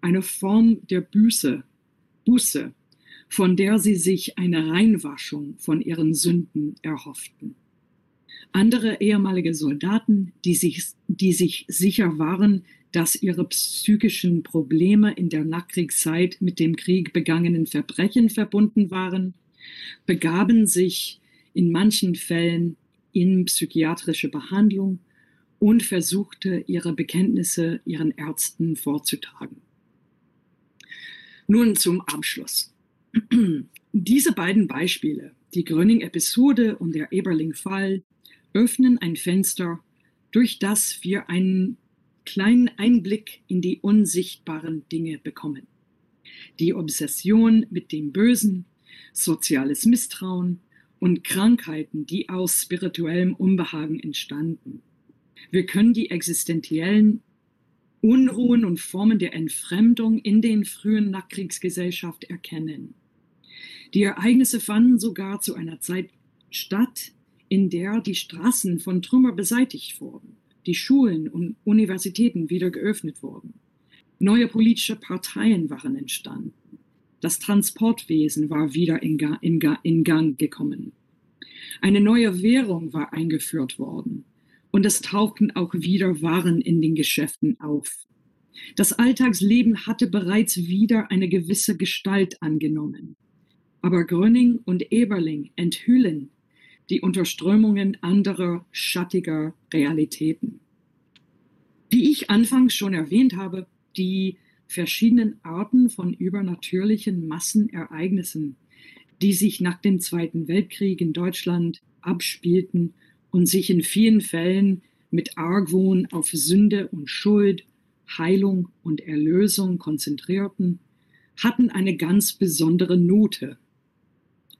eine Form der Büße, Buße, von der sie sich eine Reinwaschung von ihren Sünden erhofften. Andere ehemalige Soldaten, die sich, die sich sicher waren, dass ihre psychischen Probleme in der Nachkriegszeit mit dem Krieg begangenen Verbrechen verbunden waren, begaben sich in manchen Fällen in psychiatrische Behandlung und versuchte ihre Bekenntnisse ihren Ärzten vorzutragen. Nun zum Abschluss. Diese beiden Beispiele, die Gröning-Episode und der Eberling-Fall, öffnen ein Fenster, durch das wir einen kleinen Einblick in die unsichtbaren Dinge bekommen. Die Obsession mit dem Bösen, soziales Misstrauen und Krankheiten, die aus spirituellem Unbehagen entstanden. Wir können die existenziellen Unruhen und Formen der Entfremdung in den frühen Nachkriegsgesellschaft erkennen. Die Ereignisse fanden sogar zu einer Zeit statt, in der die Straßen von Trümmer beseitigt wurden, die Schulen und Universitäten wieder geöffnet wurden. Neue politische Parteien waren entstanden. Das Transportwesen war wieder in, Ga in, Ga in Gang gekommen. Eine neue Währung war eingeführt worden und es tauchten auch wieder Waren in den Geschäften auf. Das Alltagsleben hatte bereits wieder eine gewisse Gestalt angenommen. Aber Gröning und Eberling enthüllen die Unterströmungen anderer schattiger Realitäten. Wie ich anfangs schon erwähnt habe, die verschiedenen Arten von übernatürlichen Massenereignissen, die sich nach dem Zweiten Weltkrieg in Deutschland abspielten und sich in vielen Fällen mit Argwohn auf Sünde und Schuld, Heilung und Erlösung konzentrierten, hatten eine ganz besondere Note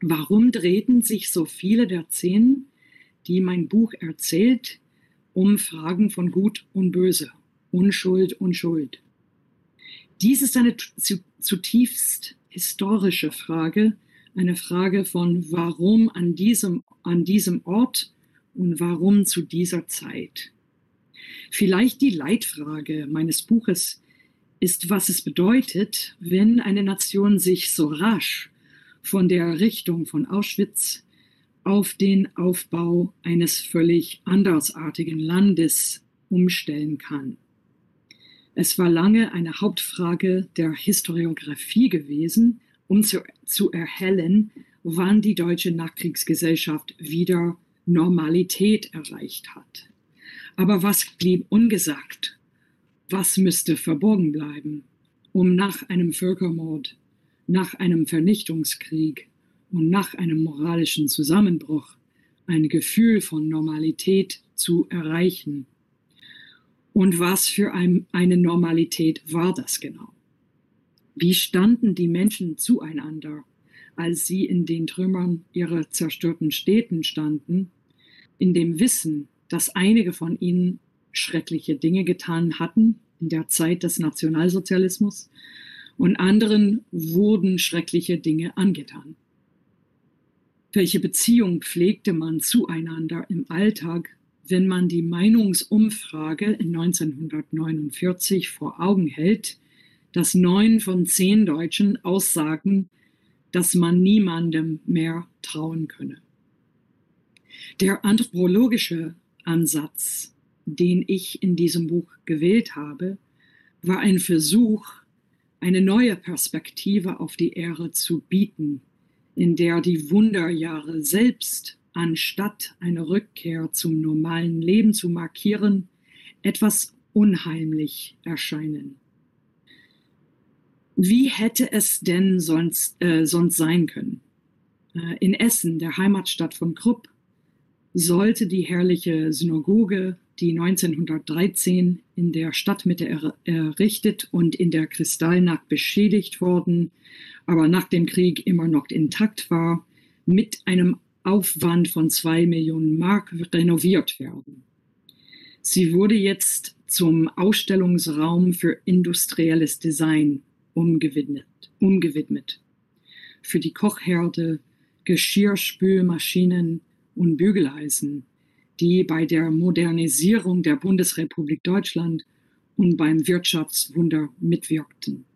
Warum drehten sich so viele der Szenen, die mein Buch erzählt, um Fragen von Gut und Böse, Unschuld und Schuld? Dies ist eine zutiefst historische Frage, eine Frage von warum an diesem, an diesem Ort und warum zu dieser Zeit. Vielleicht die Leitfrage meines Buches ist, was es bedeutet, wenn eine Nation sich so rasch von der Richtung von Auschwitz auf den Aufbau eines völlig andersartigen Landes umstellen kann. Es war lange eine Hauptfrage der Historiographie gewesen, um zu, zu erhellen, wann die deutsche Nachkriegsgesellschaft wieder Normalität erreicht hat. Aber was blieb ungesagt? Was müsste verborgen bleiben, um nach einem Völkermord nach einem Vernichtungskrieg und nach einem moralischen Zusammenbruch ein Gefühl von Normalität zu erreichen. Und was für ein, eine Normalität war das genau? Wie standen die Menschen zueinander, als sie in den Trümmern ihrer zerstörten Städten standen, in dem Wissen, dass einige von ihnen schreckliche Dinge getan hatten in der Zeit des Nationalsozialismus und anderen wurden schreckliche Dinge angetan. Welche Beziehung pflegte man zueinander im Alltag, wenn man die Meinungsumfrage in 1949 vor Augen hält, dass neun von zehn Deutschen aussagen, dass man niemandem mehr trauen könne. Der anthropologische Ansatz, den ich in diesem Buch gewählt habe, war ein Versuch, eine neue Perspektive auf die Ehre zu bieten, in der die Wunderjahre selbst, anstatt eine Rückkehr zum normalen Leben zu markieren, etwas unheimlich erscheinen. Wie hätte es denn sonst, äh, sonst sein können? Äh, in Essen, der Heimatstadt von Krupp, sollte die herrliche Synagoge die 1913 in der Stadtmitte errichtet und in der Kristallnacht beschädigt worden, aber nach dem Krieg immer noch intakt war, mit einem Aufwand von zwei Millionen Mark renoviert werden. Sie wurde jetzt zum Ausstellungsraum für industrielles Design umgewidmet. umgewidmet. Für die Kochherde, Geschirrspülmaschinen und Bügeleisen die bei der Modernisierung der Bundesrepublik Deutschland und beim Wirtschaftswunder mitwirkten.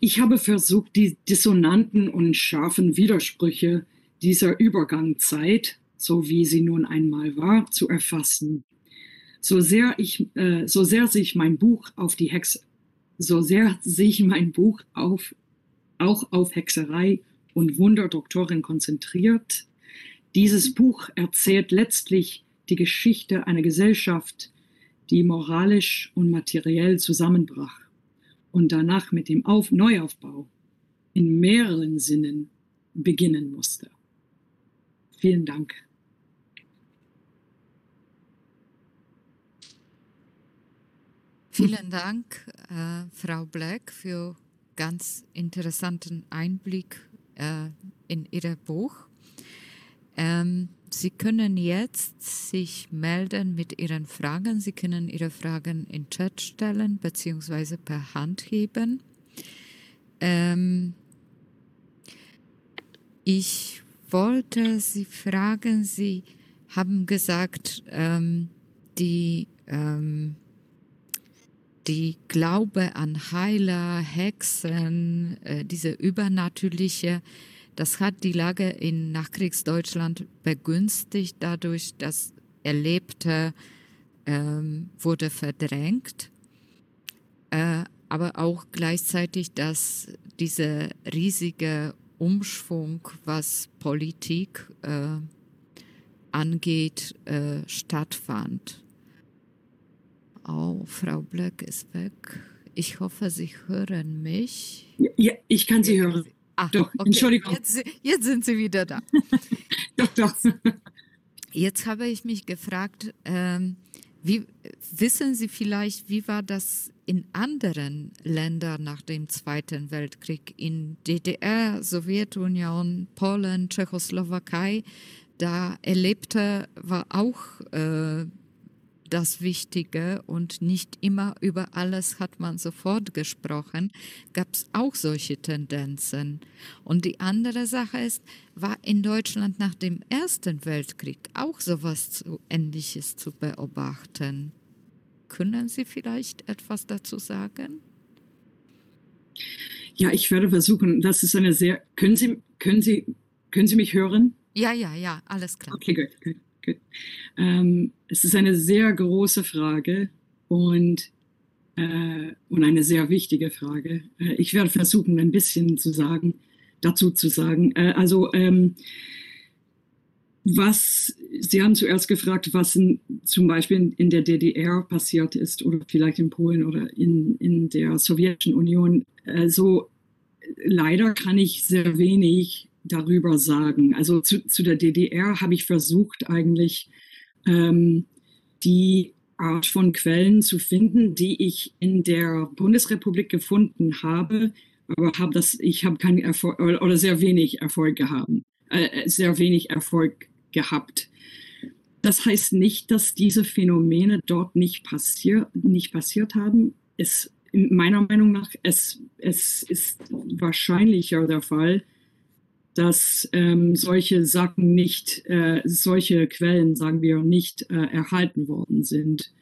Ich habe versucht, die dissonanten und scharfen Widersprüche dieser Übergangszeit, so wie sie nun einmal war, zu erfassen. So sehr, ich, äh, so sehr sich mein Buch auf die Hex, so sehr sich mein Buch auf, auch auf Hexerei und Wunderdoktorin konzentriert, dieses Buch erzählt letztlich die Geschichte einer Gesellschaft, die moralisch und materiell zusammenbrach und danach mit dem Auf Neuaufbau in mehreren Sinnen beginnen musste. Vielen Dank. Vielen Dank, äh, Frau Black, für ganz interessanten Einblick äh, in Ihr Buch. Ähm, Sie können jetzt sich melden mit Ihren Fragen. Sie können Ihre Fragen in Chat stellen bzw. per Hand heben. Ähm, ich wollte Sie fragen, Sie haben gesagt, ähm, die, ähm, die Glaube an Heiler, Hexen, äh, diese übernatürliche, das hat die Lage in Nachkriegsdeutschland begünstigt, dadurch, dass Erlebte ähm, wurde verdrängt, äh, aber auch gleichzeitig, dass dieser riesige Umschwung, was Politik äh, angeht, äh, stattfand. Oh, Frau Black ist weg. Ich hoffe, Sie hören mich. Ja, ich kann Sie hören. Ach, doch, okay. Entschuldigung. Jetzt, jetzt, sind Sie wieder da. doch, doch. Jetzt habe ich mich gefragt, ähm, wie, wissen Sie vielleicht, wie war das in anderen Ländern nach dem Zweiten Weltkrieg, in DDR, Sowjetunion, Polen, Tschechoslowakei? Da erlebte war auch äh, das Wichtige und nicht immer über alles hat man sofort gesprochen, gab es auch solche Tendenzen. Und die andere Sache ist, war in Deutschland nach dem Ersten Weltkrieg auch sowas zu, Ähnliches zu beobachten. Können Sie vielleicht etwas dazu sagen? Ja, ich werde versuchen. Das ist eine sehr. Können Sie, können Sie, können Sie mich hören? Ja, ja, ja, alles klar. Okay, gut, Danke. Ähm, es ist eine sehr große Frage und, äh, und eine sehr wichtige Frage. Äh, ich werde versuchen, ein bisschen zu sagen, dazu zu sagen. Äh, also, ähm, was Sie haben zuerst gefragt, was in, zum Beispiel in, in, der DDR passiert ist oder vielleicht in Polen oder in, in der Sowjetischen Union. Also leider kann ich sehr wenig darüber sagen. Also zu, zu der DDR habe ich versucht eigentlich ähm, die Art von Quellen zu finden, die ich in der Bundesrepublik gefunden habe, aber habe das, ich habe keinen Erfolg oder sehr wenig Erfolg gehabt, äh, sehr wenig Erfolg gehabt. Das heißt nicht, dass diese Phänomene dort nicht, passier, nicht passiert haben. Es, meiner Meinung nach, es, es ist wahrscheinlicher der Fall, dass ähm, solche Sachen nicht, äh, solche Quellen, sagen wir, nicht äh, erhalten worden sind.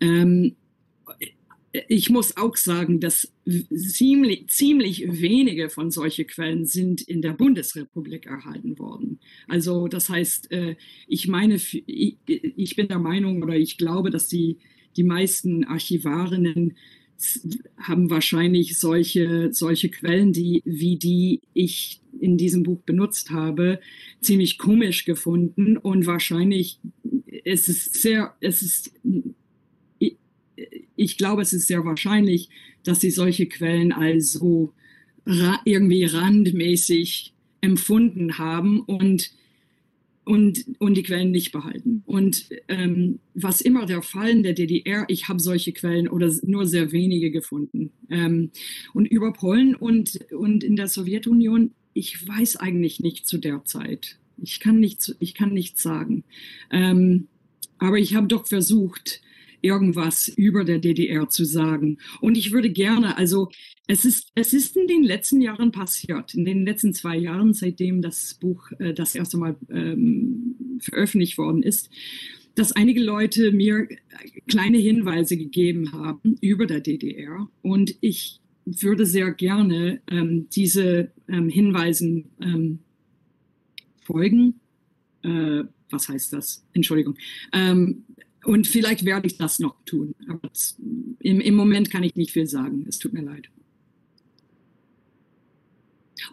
Ähm, ich muss auch sagen, dass ziemlich, ziemlich wenige von solchen Quellen sind in der Bundesrepublik erhalten worden. Also das heißt, äh, ich meine, ich bin der Meinung oder ich glaube, dass die, die meisten Archivarinnen haben wahrscheinlich solche, solche Quellen, die, wie die ich in diesem Buch benutzt habe, ziemlich komisch gefunden. Und wahrscheinlich es ist sehr, es ist, ich, ich glaube, es ist sehr wahrscheinlich, dass sie solche Quellen als so ra irgendwie randmäßig empfunden haben. Und und, und die Quellen nicht behalten. Und ähm, was immer der Fall in der DDR, ich habe solche Quellen oder nur sehr wenige gefunden. Ähm, und über Polen und, und in der Sowjetunion, ich weiß eigentlich nicht zu der Zeit. Ich kann nichts, ich kann nichts sagen. Ähm, aber ich habe doch versucht, irgendwas über der DDR zu sagen. Und ich würde gerne, also es ist, es ist in den letzten Jahren passiert, in den letzten zwei Jahren, seitdem das Buch äh, das erste Mal ähm, veröffentlicht worden ist, dass einige Leute mir kleine Hinweise gegeben haben über der DDR. Und ich würde sehr gerne ähm, diese ähm, Hinweisen ähm, folgen. Äh, was heißt das? Entschuldigung. Und vielleicht werde ich das noch tun. Aber im, im Moment kann ich nicht viel sagen. Es tut mir leid.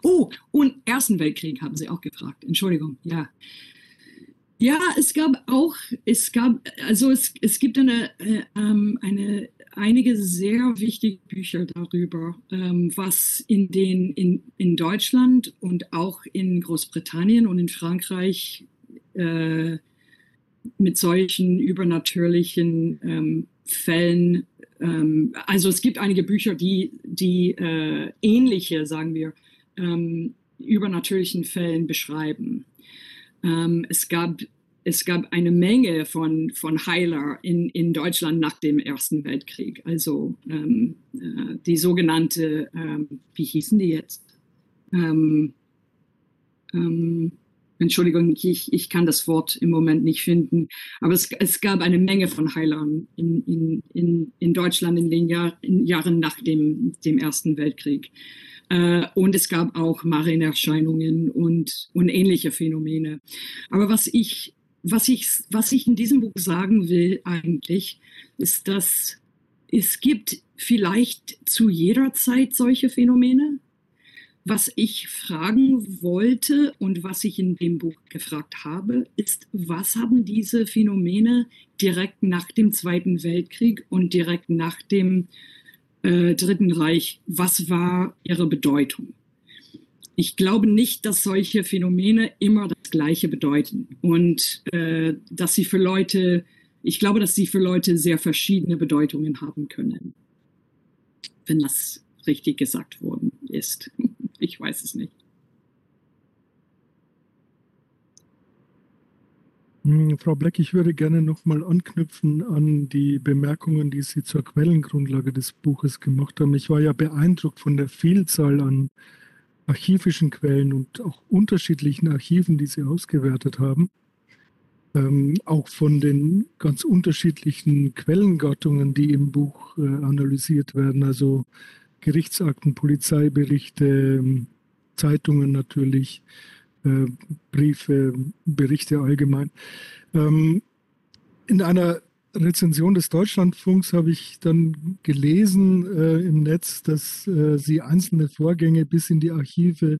Oh, und Ersten Weltkrieg haben Sie auch gefragt. Entschuldigung, ja. Ja, es gab auch, es gab, also es, es gibt eine, äh, ähm, eine, einige sehr wichtige Bücher darüber, ähm, was in den, in, in Deutschland und auch in Großbritannien und in Frankreich äh, mit solchen übernatürlichen ähm, Fällen. Ähm, also es gibt einige Bücher, die, die äh, ähnliche, sagen wir, ähm, übernatürlichen Fällen beschreiben. Ähm, es gab es gab eine Menge von, von Heiler in, in Deutschland nach dem Ersten Weltkrieg. Also ähm, äh, die sogenannte, ähm, wie hießen die jetzt? Entschuldigung, ich, ich kann das Wort im Moment nicht finden, aber es, es gab eine Menge von Heilern in, in, in, in Deutschland in den Jahr, in Jahren nach dem, dem Ersten Weltkrieg. Äh, und es gab auch Marienerscheinungen und, und ähnliche Phänomene. Aber was ich was ich, was ich in diesem Buch sagen will eigentlich, ist, dass es gibt vielleicht zu jeder Zeit solche Phänomene. Was ich fragen wollte und was ich in dem Buch gefragt habe, ist, was haben diese Phänomene direkt nach dem Zweiten Weltkrieg und direkt nach dem äh, Dritten Reich, was war ihre Bedeutung? ich glaube nicht, dass solche Phänomene immer das Gleiche bedeuten und äh, dass sie für Leute, ich glaube, dass sie für Leute sehr verschiedene Bedeutungen haben können, wenn das richtig gesagt worden ist. Ich weiß es nicht. Hm, Frau Bleck, ich würde gerne nochmal anknüpfen an die Bemerkungen, die Sie zur Quellengrundlage des Buches gemacht haben. Ich war ja beeindruckt von der Vielzahl an archivischen Quellen und auch unterschiedlichen Archiven, die Sie ausgewertet haben, ähm, auch von den ganz unterschiedlichen Quellengattungen, die im Buch äh, analysiert werden, also Gerichtsakten, Polizeiberichte, ähm, Zeitungen natürlich, äh, Briefe, Berichte allgemein. Ähm, in einer Rezension des Deutschlandfunks habe ich dann gelesen äh, im Netz, dass äh, Sie einzelne Vorgänge bis in die Archive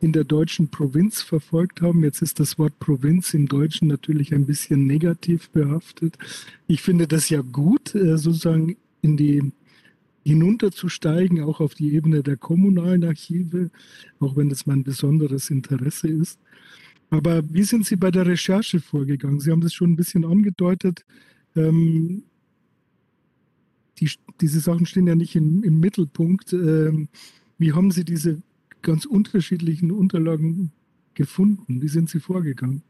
in der deutschen Provinz verfolgt haben. Jetzt ist das Wort Provinz im Deutschen natürlich ein bisschen negativ behaftet. Ich finde das ja gut, äh, sozusagen in die hinunterzusteigen, auch auf die Ebene der kommunalen Archive, auch wenn das mein besonderes Interesse ist. Aber wie sind Sie bei der Recherche vorgegangen? Sie haben das schon ein bisschen angedeutet. Ähm, die, diese Sachen stehen ja nicht in, im Mittelpunkt. Ähm, wie haben Sie diese ganz unterschiedlichen Unterlagen gefunden? Wie sind Sie vorgegangen?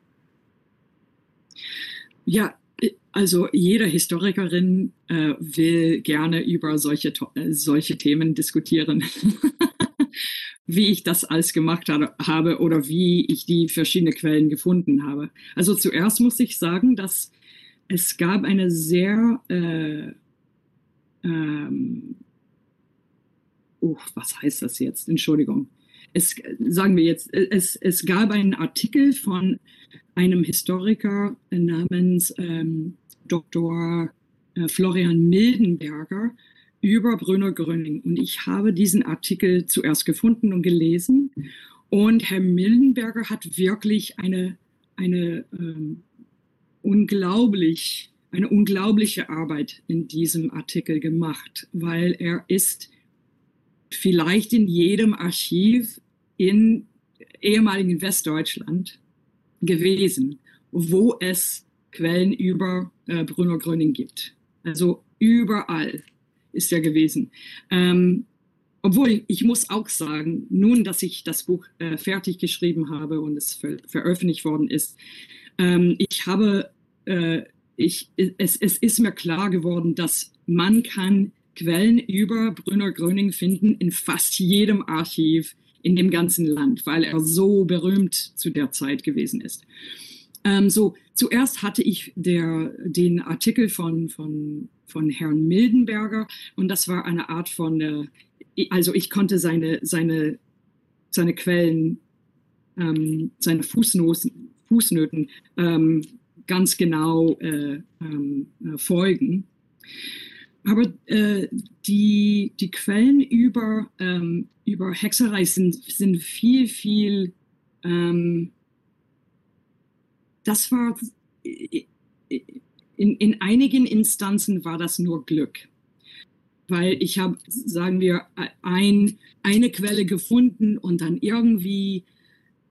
Ja, also jede Historikerin äh, will gerne über solche, äh, solche Themen diskutieren. wie ich das alles gemacht habe oder wie ich die verschiedenen Quellen gefunden habe. Also zuerst muss ich sagen, dass es gab eine sehr, äh, ähm, oh, was heißt das jetzt? Entschuldigung. Es, sagen wir jetzt, es, es gab einen Artikel von einem Historiker namens ähm, Dr. Äh, Florian Mildenberger über Brüner Gröning. Und ich habe diesen Artikel zuerst gefunden und gelesen. Und Herr Mildenberger hat wirklich eine, eine ähm, unglaublich, eine unglaubliche Arbeit in diesem Artikel gemacht, weil er ist vielleicht in jedem Archiv in ehemaligen Westdeutschland gewesen, wo es Quellen über äh, Bruno Gröning gibt. Also überall ist er gewesen. Ähm, obwohl ich muss auch sagen, nun, dass ich das Buch äh, fertig geschrieben habe und es ver veröffentlicht worden ist, ähm, ich habe, äh, ich, es, es ist mir klar geworden, dass man kann Quellen über Brüner Gröning finden in fast jedem Archiv in dem ganzen Land, weil er so berühmt zu der Zeit gewesen ist. Ähm, so, zuerst hatte ich der, den Artikel von, von, von Herrn Mildenberger und das war eine Art von, äh, also ich konnte seine, seine, seine Quellen, ähm, seine Fußnoten, Fußnoten ähm, ganz genau äh, ähm, äh, folgen. Aber äh, die, die Quellen über, ähm, über Hexerei sind, sind viel, viel, ähm, das war, in, in einigen Instanzen war das nur Glück. Weil ich habe, sagen wir, ein, eine Quelle gefunden und dann irgendwie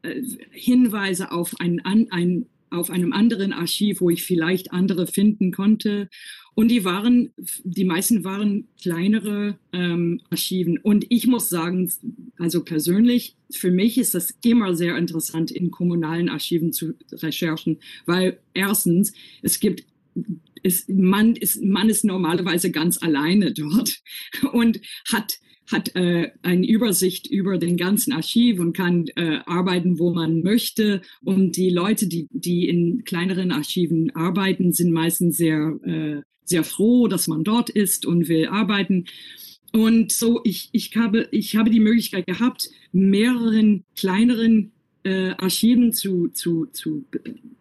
äh, Hinweise auf, ein, ein, auf einem anderen Archiv, wo ich vielleicht andere finden konnte. Und die waren, die meisten waren kleinere ähm, Archiven. Und ich muss sagen, also persönlich, für mich ist das immer sehr interessant, in kommunalen Archiven zu recherchen, weil erstens, es gibt ist, man, ist, man ist normalerweise ganz alleine dort und hat hat äh, eine Übersicht über den ganzen Archiv und kann äh, arbeiten, wo man möchte. Und die Leute, die, die in kleineren Archiven arbeiten, sind meistens sehr, äh, sehr froh, dass man dort ist und will arbeiten. Und so, ich, ich, habe, ich habe die Möglichkeit gehabt, mehreren kleineren äh, Archiven zu, zu, zu,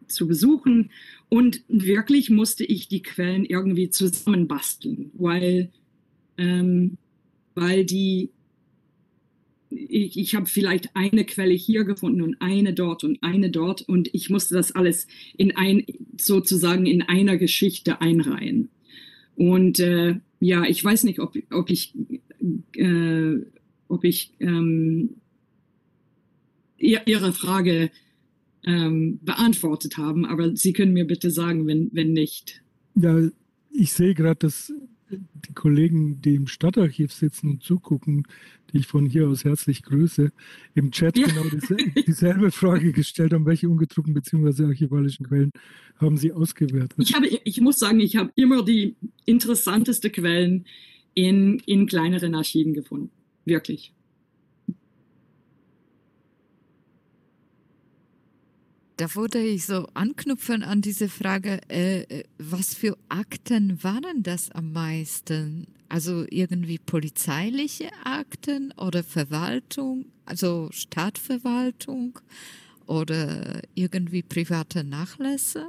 zu besuchen. Und wirklich musste ich die Quellen irgendwie zusammenbasteln, weil ähm, weil die, ich, ich habe vielleicht eine Quelle hier gefunden und eine dort und eine dort und ich musste das alles in ein, sozusagen in einer Geschichte einreihen. Und äh, ja, ich weiß nicht, ob, ob ich, äh, ob ich ähm, Ihre Frage ähm, beantwortet haben, aber Sie können mir bitte sagen, wenn, wenn nicht. Ja, ich sehe gerade, dass die Kollegen, die im Stadtarchiv sitzen und zugucken, die ich von hier aus herzlich grüße, im Chat ja. genau dieselbe, Frage gestellt haben, welche ungedruckten bzw. archivalischen Quellen haben Sie ausgewertet? Ich, habe, ich muss sagen, ich habe immer die interessantesten Quellen in, in kleineren Archiven gefunden. Wirklich. Da würde ich so anknüpfen an diese Frage, äh, äh, was für Akten waren das am meisten? Also irgendwie polizeiliche Akten oder Verwaltung, also Stadtverwaltung oder irgendwie private Nachlässe?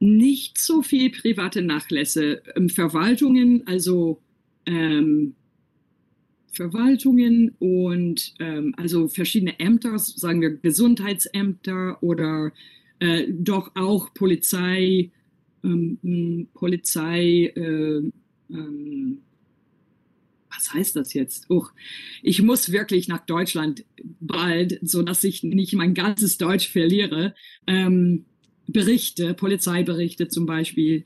Nicht so viel private Nachlässe. Ähm, Verwaltungen, also ähm, Verwaltungen und ähm, also verschiedene Ämter, sagen wir Gesundheitsämter oder äh, doch auch Polizei, ähm, hm, Polizei, äh, ähm, was heißt das jetzt? Oh, ich muss wirklich nach Deutschland bald, so dass ich nicht mein ganzes Deutsch verliere. Ähm, Berichte, Polizeiberichte zum Beispiel.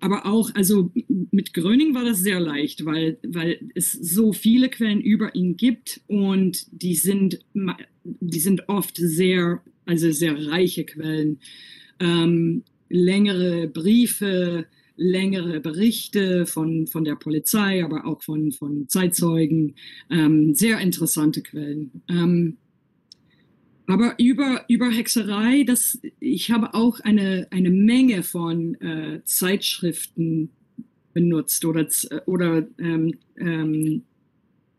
Aber auch, also mit Gröning war das sehr leicht, weil, weil es so viele Quellen über ihn gibt und die sind, die sind oft sehr, also sehr reiche Quellen. Ähm, längere Briefe, längere Berichte von, von der Polizei, aber auch von, von Zeitzeugen, ähm, sehr interessante Quellen. Ähm, aber über, über Hexerei, das, ich habe auch eine, eine Menge von äh, Zeitschriften benutzt oder, oder ähm, ähm,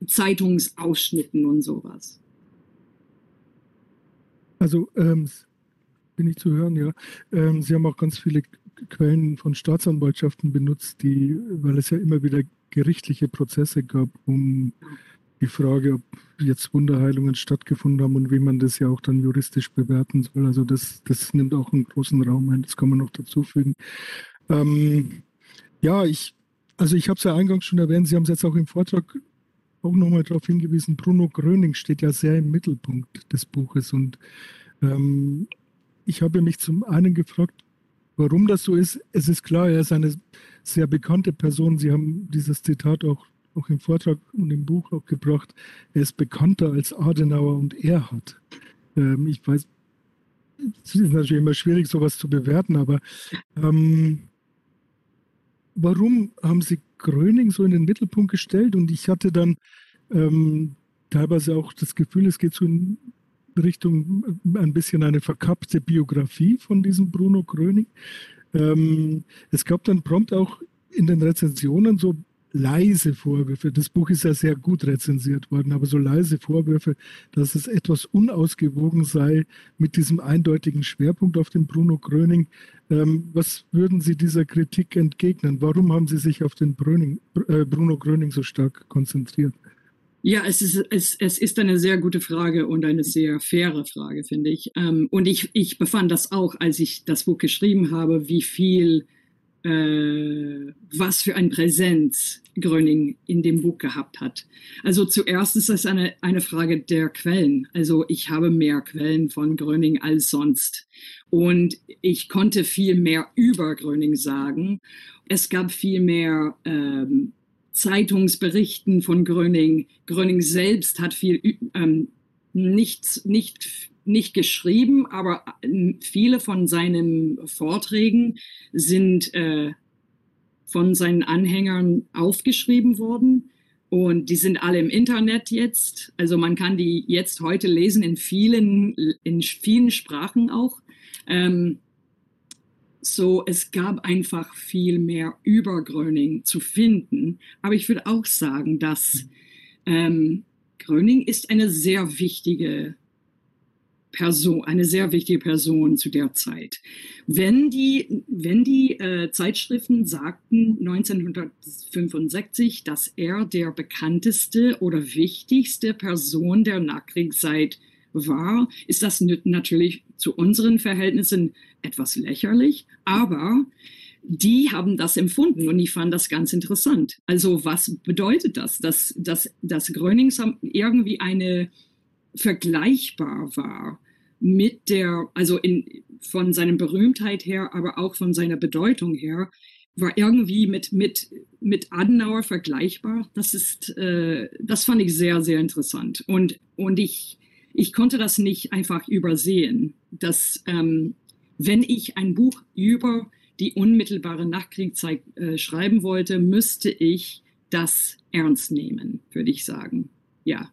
Zeitungsausschnitten und sowas. Also ähm, bin ich zu hören, ja. Ähm, Sie haben auch ganz viele Quellen von Staatsanwaltschaften benutzt, die, weil es ja immer wieder gerichtliche Prozesse gab, um die Frage, ob jetzt Wunderheilungen stattgefunden haben und wie man das ja auch dann juristisch bewerten soll. Also das, das nimmt auch einen großen Raum ein, das kann man noch dazu fügen. Ähm, ja, ich, also ich habe es ja eingangs schon erwähnt, Sie haben es jetzt auch im Vortrag auch nochmal darauf hingewiesen, Bruno Gröning steht ja sehr im Mittelpunkt des Buches und ähm, ich habe mich zum einen gefragt, warum das so ist. Es ist klar, er ist eine sehr bekannte Person. Sie haben dieses Zitat auch auch im Vortrag und im Buch auch gebracht, er ist bekannter als Adenauer und Erhard. Ähm, ich weiß, es ist natürlich immer schwierig, sowas zu bewerten, aber ähm, warum haben Sie Gröning so in den Mittelpunkt gestellt? Und ich hatte dann ähm, teilweise auch das Gefühl, es geht so in Richtung äh, ein bisschen eine verkappte Biografie von diesem Bruno Gröning. Ähm, es gab dann prompt auch in den Rezensionen so leise Vorwürfe. Das Buch ist ja sehr gut rezensiert worden, aber so leise Vorwürfe, dass es etwas unausgewogen sei mit diesem eindeutigen Schwerpunkt auf den Bruno Gröning. Ähm, was würden Sie dieser Kritik entgegnen? Warum haben Sie sich auf den Bröning, äh, Bruno Gröning so stark konzentriert? Ja, es ist, es, es ist eine sehr gute Frage und eine sehr faire Frage, finde ich. Ähm, und ich, ich befand das auch, als ich das Buch geschrieben habe, wie viel was für ein Präsenz Gröning in dem Buch gehabt hat. Also zuerst ist das eine, eine Frage der Quellen. Also ich habe mehr Quellen von Gröning als sonst. und ich konnte viel mehr über Gröning sagen. Es gab viel mehr ähm, Zeitungsberichten von Gröning. Gröning selbst hat viel ähm, nicht, nicht, nicht geschrieben, aber äh, viele von seinen Vorträgen sind äh, von seinen Anhängern aufgeschrieben worden. Und die sind alle im Internet jetzt. Also man kann die jetzt heute lesen in vielen, in vielen Sprachen auch. Ähm, so, es gab einfach viel mehr über Gröning zu finden. Aber ich würde auch sagen, dass ähm, Gröning ist eine sehr wichtige Person, eine sehr wichtige Person zu der Zeit. Wenn die, wenn die äh, Zeitschriften sagten 1965, dass er der bekannteste oder wichtigste Person der Nachkriegszeit war, ist das natürlich zu unseren Verhältnissen etwas lächerlich, aber die haben das empfunden und ich fand das ganz interessant. Also was bedeutet das, dass, dass, dass Grönings irgendwie eine vergleichbar war mit der, also in, von seiner Berühmtheit her, aber auch von seiner Bedeutung her, war irgendwie mit, mit, mit Adenauer vergleichbar. Das ist, äh, das fand ich sehr, sehr interessant. Und, und ich, ich konnte das nicht einfach übersehen, dass ähm, wenn ich ein Buch über die unmittelbare Nachkriegszeit äh, schreiben wollte, müsste ich das ernst nehmen, würde ich sagen. Ja.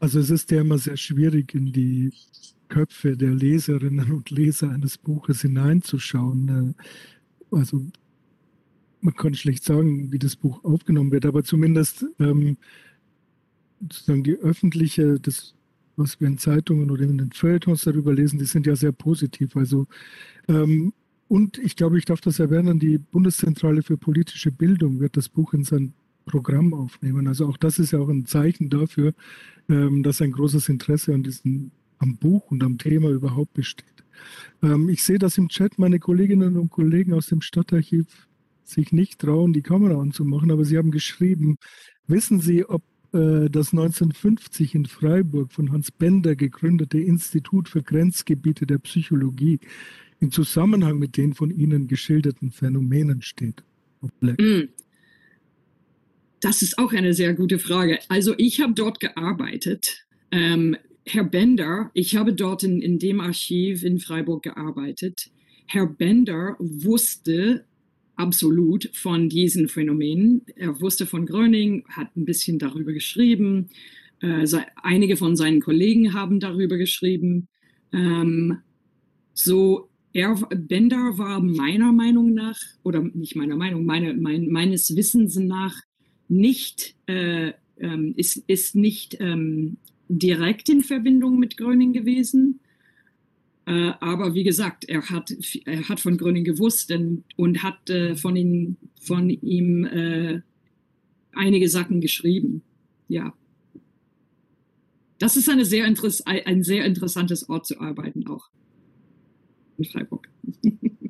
Also es ist ja immer sehr schwierig, in die Köpfe der Leserinnen und Leser eines Buches hineinzuschauen. Äh, also man kann schlecht sagen, wie das Buch aufgenommen wird, aber zumindest ähm, sozusagen die öffentliche, das, was wir in Zeitungen oder in den Feuilletons darüber lesen, die sind ja sehr positiv. Also ähm, und ich glaube, ich darf das erwähnen, die Bundeszentrale für politische Bildung wird das Buch in sein Programm aufnehmen. Also auch das ist ja auch ein Zeichen dafür, ähm, dass ein großes Interesse an diesem, am Buch und am Thema überhaupt besteht. Ähm, ich sehe, dass im Chat meine Kolleginnen und Kollegen aus dem Stadtarchiv sich nicht trauen, die Kamera anzumachen, aber sie haben geschrieben, wissen Sie, ob äh, das 1950 in Freiburg von Hans Bender gegründete Institut für Grenzgebiete der Psychologie in Zusammenhang mit den von Ihnen geschilderten Phänomenen steht. Mm. Das ist auch eine sehr gute Frage. Also ich habe dort gearbeitet. Ähm, Herr Bender, ich habe dort in, in dem Archiv in Freiburg gearbeitet. Herr Bender wusste absolut von diesen Phänomenen. Er wusste von Gröning, hat ein bisschen darüber geschrieben. Äh, einige von seinen Kollegen haben darüber geschrieben. Ähm, so, er, Bender war meiner Meinung nach, oder nicht meiner Meinung, meine, mein, meines Wissens nach, nicht, äh, ähm, ist, ist nicht ähm, direkt in Verbindung mit Gröning gewesen. Äh, aber wie gesagt, er hat, er hat von Gröning gewusst und, und hat äh, von, ihn, von ihm äh, einige Sachen geschrieben. Ja. Das ist eine sehr ein sehr interessantes Ort zu arbeiten auch. In Freiburg.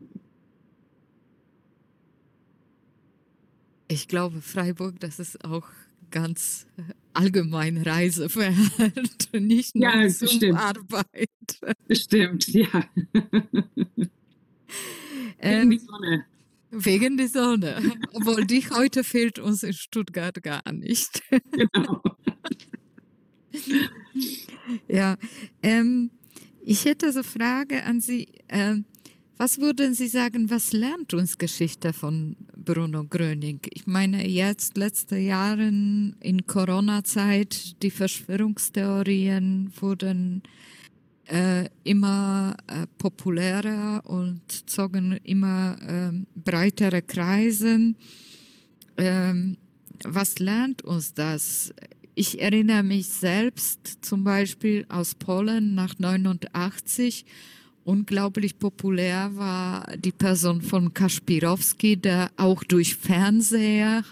Ich glaube, Freiburg, das ist auch ganz allgemein Reisefeld, nicht nur ja, zum bestimmt. Arbeit. Bestimmt, ja. Wegen ähm, die Sonne. Wegen der Sonne. Obwohl dich heute fehlt uns in Stuttgart gar nicht. Genau. ja, ähm, ich hätte so eine Frage an Sie. Ähm, was würden Sie sagen, was lernt uns Geschichte von Bruno Gröning? Ich meine, jetzt, letzte Jahre in Corona-Zeit, die Verschwörungstheorien wurden äh, immer äh, populärer und zogen immer äh, breitere Kreise. Ähm, was lernt uns das? Ich erinnere mich selbst zum Beispiel aus Polen nach 89 unglaublich populär war die Person von Kaspirowski, der auch durch Fernseher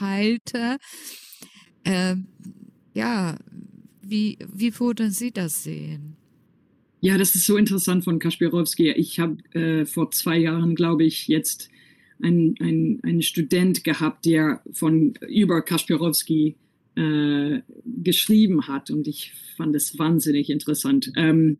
heilte. Äh, ja, wie, wie würden Sie das sehen? Ja, das ist so interessant von Kaspirowski. Ich habe äh, vor zwei Jahren, glaube ich, jetzt einen ein Student gehabt, der von über Kaspirowski äh, geschrieben hat und ich fand es wahnsinnig interessant. Ähm,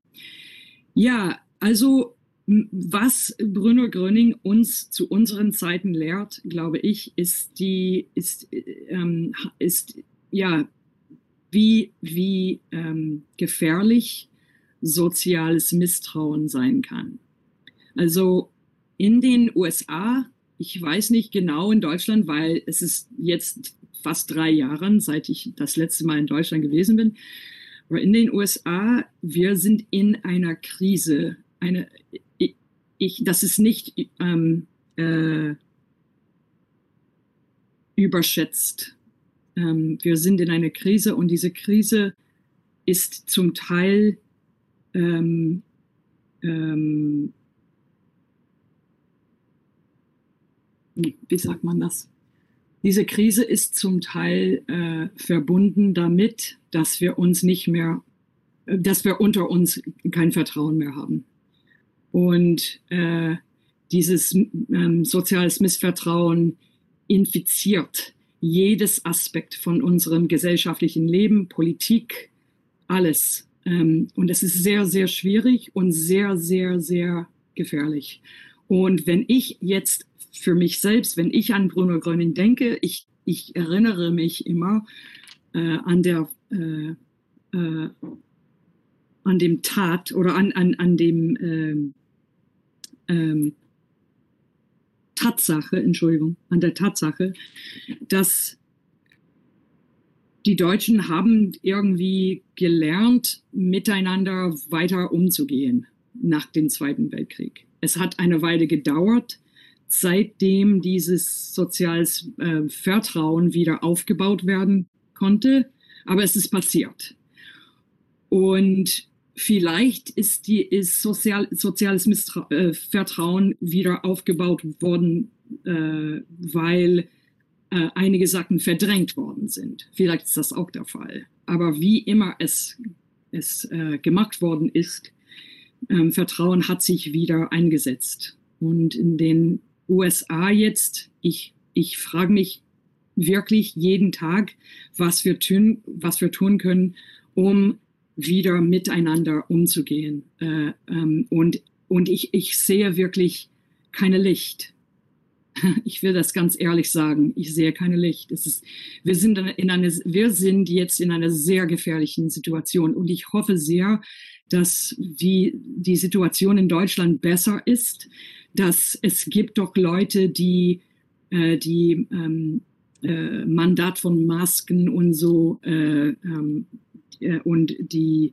Ja, also was Bruno Gröning uns zu unseren Zeiten lehrt, glaube ich, ist die, ist, ähm, ist ja, wie, wie ähm, gefährlich soziales Misstrauen sein kann. Also in den USA, ich weiß nicht genau in Deutschland, weil es ist jetzt fast drei Jahre, seit ich das letzte Mal in Deutschland gewesen bin, aber in den USA, wir sind in einer Krise. Eine, ich, das ist nicht ähm, äh, überschätzt. Ähm, wir sind in einer Krise und diese Krise ist zum Teil ähm, ähm, wie sagt man das? Diese Krise ist zum Teil äh, verbunden damit, dass wir uns nicht mehr, dass wir unter uns kein Vertrauen mehr haben. Und äh, dieses ähm, soziales Missvertrauen infiziert jedes Aspekt von unserem gesellschaftlichen Leben, Politik, alles. Ähm, und es ist sehr, sehr schwierig und sehr, sehr, sehr gefährlich. Und wenn ich jetzt für mich selbst, wenn ich an Bruno Gröning denke, ich, ich erinnere mich immer an der äh, äh, an dem Tat oder an, an, an dem ähm, ähm, Tatsache, Entschuldigung, an der Tatsache, dass die Deutschen haben irgendwie gelernt, miteinander weiter umzugehen nach dem Zweiten Weltkrieg. Es hat eine Weile gedauert, seitdem dieses soziales äh, Vertrauen wieder aufgebaut werden konnte, aber es ist passiert. Und vielleicht ist, die, ist sozial, soziales Mistra äh, Vertrauen wieder aufgebaut worden, äh, weil äh, einige Sachen verdrängt worden sind. Vielleicht ist das auch der Fall. Aber wie immer es, es äh, gemacht worden ist, ähm, Vertrauen hat sich wieder eingesetzt. Und in den USA jetzt, ich, ich frage mich wirklich jeden Tag, was wir tun, was wir tun können, um wieder miteinander umzugehen. Äh, ähm, und und ich, ich sehe wirklich keine Licht. Ich will das ganz ehrlich sagen. Ich sehe keine Licht. Es ist, wir, sind in eine, wir sind jetzt in einer sehr gefährlichen Situation. Und ich hoffe sehr, dass wie die Situation in Deutschland besser ist, dass es gibt doch Leute, die äh, die ähm, äh, Mandat von Masken und so äh, ähm, äh, und die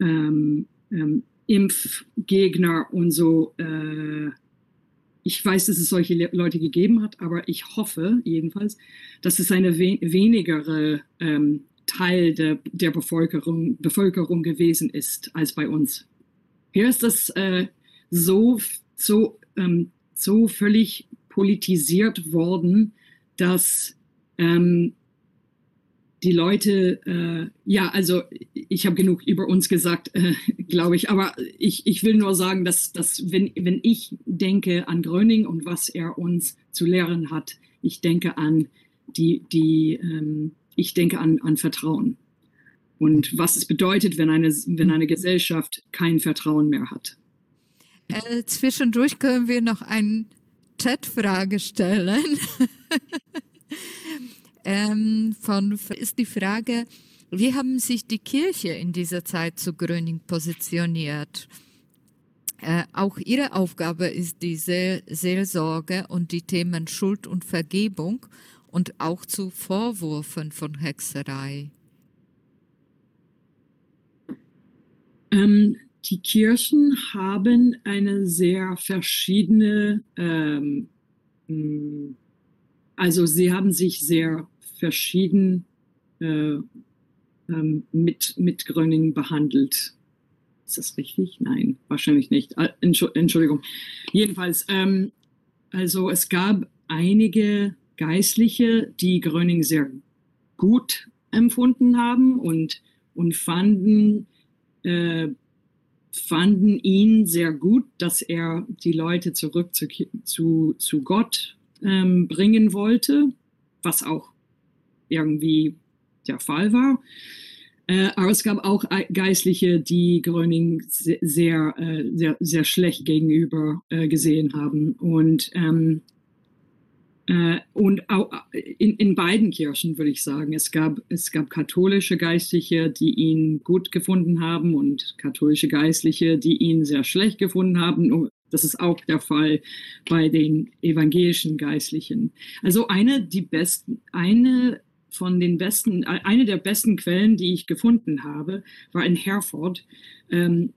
ähm, ähm, Impfgegner und so. Äh, ich weiß, dass es solche Le Leute gegeben hat, aber ich hoffe jedenfalls, dass es eine we wenigere ähm, Teil der, der Bevölkerung, Bevölkerung gewesen ist als bei uns. Hier ist das äh, so, so, ähm, so völlig politisiert worden, dass ähm, die Leute, äh, ja, also ich habe genug über uns gesagt, äh, glaube ich, aber ich, ich will nur sagen, dass, dass wenn, wenn ich denke an Gröning und was er uns zu lehren hat, ich denke an die, die ähm, ich denke an, an Vertrauen. Und was es bedeutet, wenn eine, wenn eine Gesellschaft kein Vertrauen mehr hat. Äh, zwischendurch können wir noch eine Chat-Frage stellen. ähm, von, ist die Frage, wie haben sich die Kirche in dieser Zeit zu Gröning positioniert? Äh, auch ihre Aufgabe ist die Seelsorge und die Themen Schuld und Vergebung und auch zu Vorwürfen von Hexerei. Ähm, die Kirchen haben eine sehr verschiedene, ähm, also sie haben sich sehr verschieden äh, ähm, mit, mit Gröningen behandelt. Ist das richtig? Nein, wahrscheinlich nicht. Ah, Entschuldigung. Jedenfalls, ähm, also es gab einige Geistliche, die Gröning sehr gut empfunden haben und, und fanden, äh, fanden ihn sehr gut, dass er die Leute zurück zu, zu, zu Gott ähm, bringen wollte, was auch irgendwie der Fall war. Äh, aber es gab auch Geistliche, die Gröning sehr, sehr, äh, sehr, sehr schlecht gegenüber äh, gesehen haben. Und, ähm, äh, und auch in, in beiden Kirchen würde ich sagen, es gab, es gab katholische Geistliche, die ihn gut gefunden haben und katholische Geistliche, die ihn sehr schlecht gefunden haben. Das ist auch der Fall bei den evangelischen Geistlichen. Also eine, die besten, eine von den besten, eine der besten Quellen, die ich gefunden habe, war in Herford. Ähm,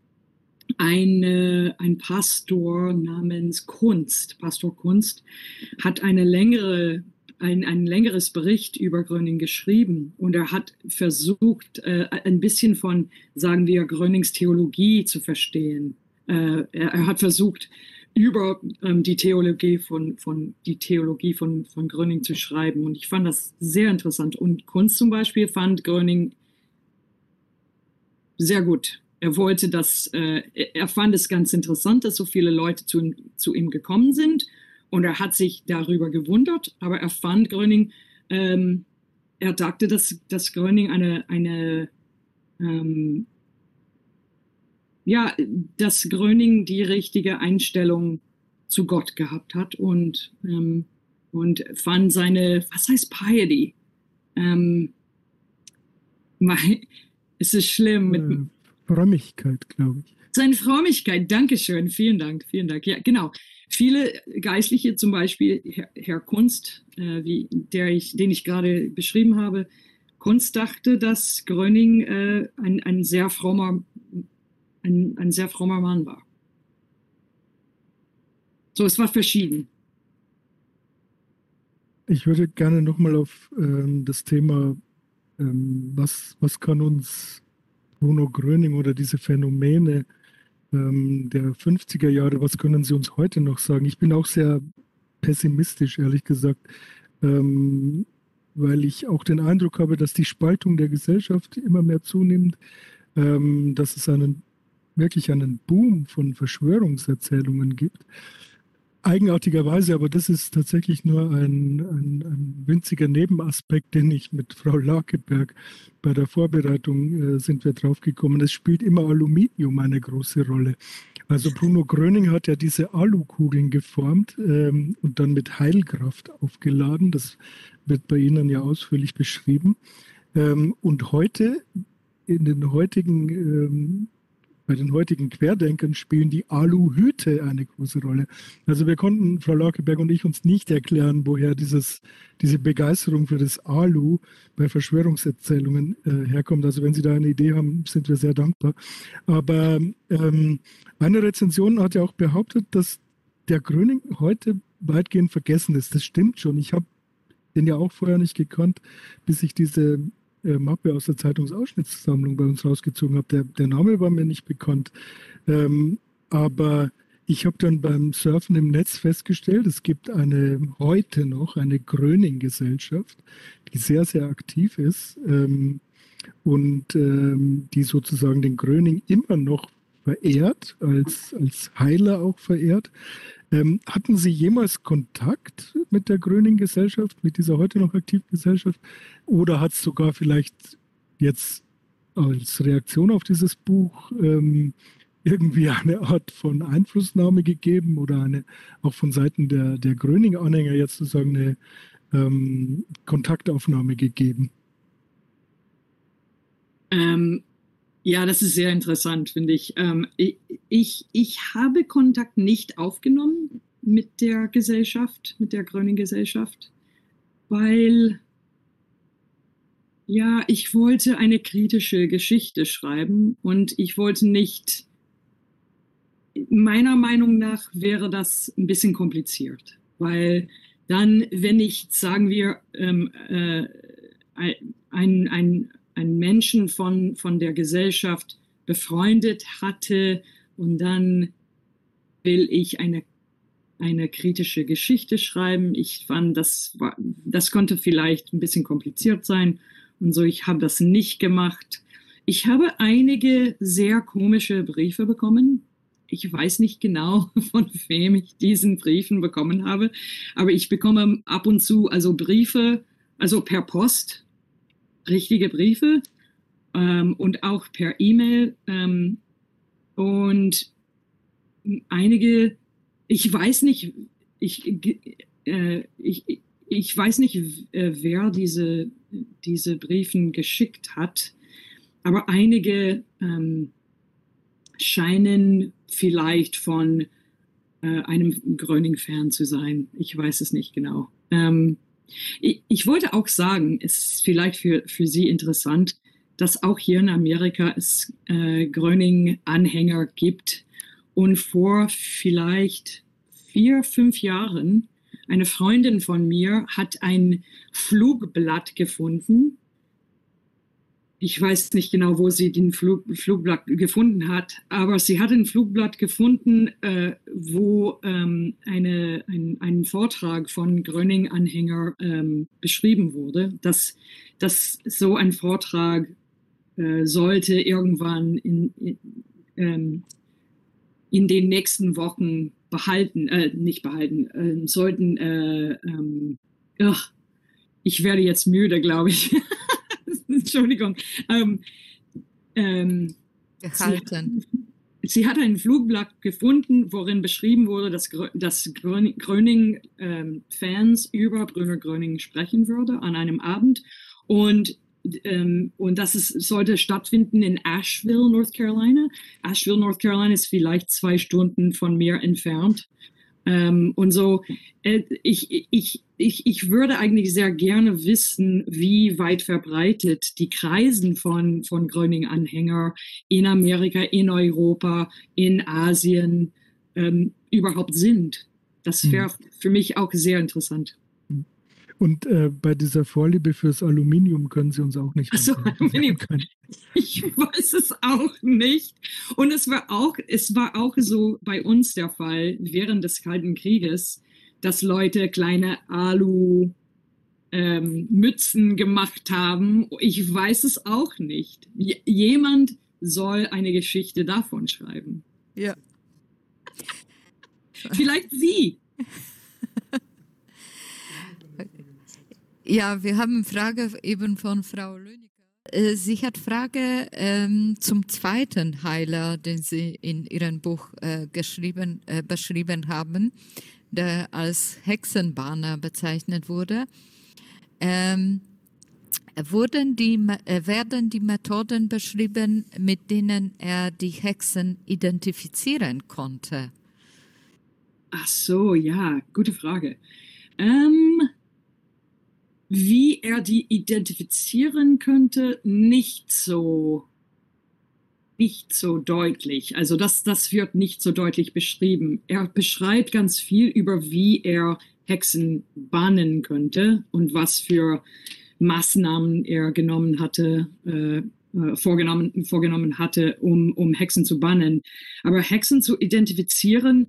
eine, ein Pastor namens Kunst, Pastor Kunst, hat eine längere, ein, ein längeres Bericht über Gröning geschrieben und er hat versucht, äh, ein bisschen von, sagen wir, Grönings Theologie zu verstehen. Äh, er, er, hat versucht, über ähm, die Theologie von, von, die Theologie von, von Gröning zu schreiben. Und ich fand das sehr interessant. Und Kunst zum Beispiel fand Gröning sehr gut. Er wollte das, äh, er fand es ganz interessant, dass so viele Leute zu, zu ihm gekommen sind. Und er hat sich darüber gewundert, aber er fand Gröning, ähm, er dachte, dass, dass Gröning eine, eine ähm, ja, dass Gröning die richtige Einstellung zu Gott gehabt hat und, ähm, und fand seine, was heißt Piety? Ähm, es ist schlimm. Mit, äh, Frömmigkeit, glaube ich. Seine Frömmigkeit, Dankeschön, vielen Dank, vielen Dank. Ja, genau. Viele Geistliche, zum Beispiel Herr, Herr Kunst, äh, wie der ich, den ich gerade beschrieben habe, Kunst dachte, dass Gröning äh, ein, ein sehr frommer ein, ein sehr frommer Mann war. So, es war verschieden. Ich würde gerne nochmal auf ähm, das Thema, ähm, was, was kann uns Bruno Gröning oder diese Phänomene ähm, der 50er Jahre, was können sie uns heute noch sagen? Ich bin auch sehr pessimistisch, ehrlich gesagt, ähm, weil ich auch den Eindruck habe, dass die Spaltung der Gesellschaft immer mehr zunimmt, ähm, dass es einen wirklich einen Boom von Verschwörungserzählungen gibt. Eigenartigerweise, aber das ist tatsächlich nur ein, ein, ein winziger Nebenaspekt, den ich mit Frau Lakeberg bei der Vorbereitung äh, sind wir draufgekommen. Es spielt immer Aluminium eine große Rolle. Also Bruno Gröning hat ja diese Alukugeln geformt ähm, und dann mit Heilkraft aufgeladen. Das wird bei Ihnen ja ausführlich beschrieben. Ähm, und heute, in den heutigen ähm, bei den heutigen Querdenkern spielen die Aluhüte eine große Rolle. Also wir konnten, Frau Laukeberg und ich, uns nicht erklären, woher dieses, diese Begeisterung für das Alu bei Verschwörungserzählungen äh, herkommt. Also wenn Sie da eine Idee haben, sind wir sehr dankbar. Aber ähm, eine Rezension hat ja auch behauptet, dass der Gröning heute weitgehend vergessen ist. Das stimmt schon. Ich habe den ja auch vorher nicht gekannt, bis ich diese äh, Mappe aus der Zeitungsausschnittssammlung bei uns rausgezogen habe. Der, der Name war mir nicht bekannt. Ähm, aber ich habe dann beim Surfen im Netz festgestellt, es gibt eine heute noch eine Gröning-Gesellschaft, die sehr, sehr aktiv ist ähm, und ähm, die sozusagen den Gröning immer noch verehrt, als, als Heiler auch verehrt. Ähm, hatten Sie jemals Kontakt mit der Gröning-Gesellschaft, mit dieser heute noch aktiven Gesellschaft? Oder hat es sogar vielleicht jetzt als Reaktion auf dieses Buch ähm, irgendwie eine Art von Einflussnahme gegeben oder eine auch von Seiten der, der Gröning-Anhänger jetzt sozusagen eine ähm, Kontaktaufnahme gegeben? Ähm, ja, das ist sehr interessant, finde ich. Ähm, ich. Ich habe Kontakt nicht aufgenommen mit der Gesellschaft, mit der Grünen Gesellschaft, weil ja, ich wollte eine kritische Geschichte schreiben und ich wollte nicht, meiner Meinung nach wäre das ein bisschen kompliziert, weil dann, wenn ich, sagen wir, ähm, äh, ein, ein, einen Menschen von, von der Gesellschaft befreundet hatte und dann will ich eine, eine kritische Geschichte schreiben. Ich fand, das, war, das konnte vielleicht ein bisschen kompliziert sein und so, ich habe das nicht gemacht. Ich habe einige sehr komische Briefe bekommen. Ich weiß nicht genau, von wem ich diesen Briefen bekommen habe, aber ich bekomme ab und zu also Briefe, also per Post richtige Briefe. ähm, und auch per E-Mail. Ähm, und einige, ich weiß nicht, ich, äh, ich, ich weiß nicht, äh, wer diese, diese Briefen geschickt hat, aber einige ähm, scheinen vielleicht von äh, einem Gröning-Fan zu sein. Ich weiß es nicht genau. Ähm, ich, ich, wollte auch sagen, es ist vielleicht für, für Sie interessant, dass auch hier in Amerika es äh, Gröning-Anhänger gibt. Und vor vielleicht vier, fünf Jahren, eine Freundin von mir hat ein Flugblatt gefunden ich weiß nicht genau, wo sie den Flug, Flugblatt gefunden hat, aber sie hat ein Flugblatt gefunden, äh, wo ähm, eine, ein, ein Vortrag von Gröning-Anhänger ähm, beschrieben wurde, dass, dass so ein Vortrag äh, sollte irgendwann in, in, ähm, in den nächsten Wochen behalten, äh, nicht behalten, äh, sollten, äh, ähm, ach, ich werde jetzt müde, glaube ich. Entschuldigung. Ähm, ähm, Gehalten. Sie, sie, hat ein Flugblatt gefunden, worin beschrieben wurde, dass, dass Gröning-Fans ähm, über Brüner Gröning sprechen würde an einem Abend. Und ähm, und das ist, sollte stattfinden in Asheville, North Carolina. Asheville, North Carolina ist vielleicht zwei Stunden von mir entfernt. Ähm, und so, äh, ich, ich, ich, ich würde eigentlich sehr gerne wissen, wie weit verbreitet die Kreisen von, von Gröning-Anhänger in Amerika, in Europa, in Asien ähm, überhaupt sind. Das wäre hm. für mich auch sehr interessant. Und äh, bei dieser Vorliebe fürs Aluminium können Sie uns auch nicht. Achso, Aluminium. Ich weiß es auch nicht. Und es war auch, es war auch so bei uns der Fall während des Kalten Krieges, dass Leute kleine Alu ähm, Mützen gemacht haben. Ich weiß es auch nicht. J jemand soll eine Geschichte davon schreiben. Ja. Vielleicht Sie. Ja, wir haben eine Frage eben von Frau Löniger. Äh, sie hat Frage ähm, zum zweiten Heiler, den Sie in Ihrem Buch äh, geschrieben, äh, beschrieben haben, der als Hexenbahner bezeichnet wurde. Ähm, wurden die, äh, werden die Methoden beschrieben, mit denen er die Hexen identifizieren konnte? Ach so, ja, gute Frage. Ähm, wie er die identifizieren könnte, nicht so nicht so deutlich. Also das, das wird nicht so deutlich beschrieben. Er beschreibt ganz viel über, wie er Hexen bannen könnte und was für Maßnahmen er genommen hatte, äh, äh vorgenommen, vorgenommen hatte, um, um Hexen zu bannen. Aber Hexen zu identifizieren,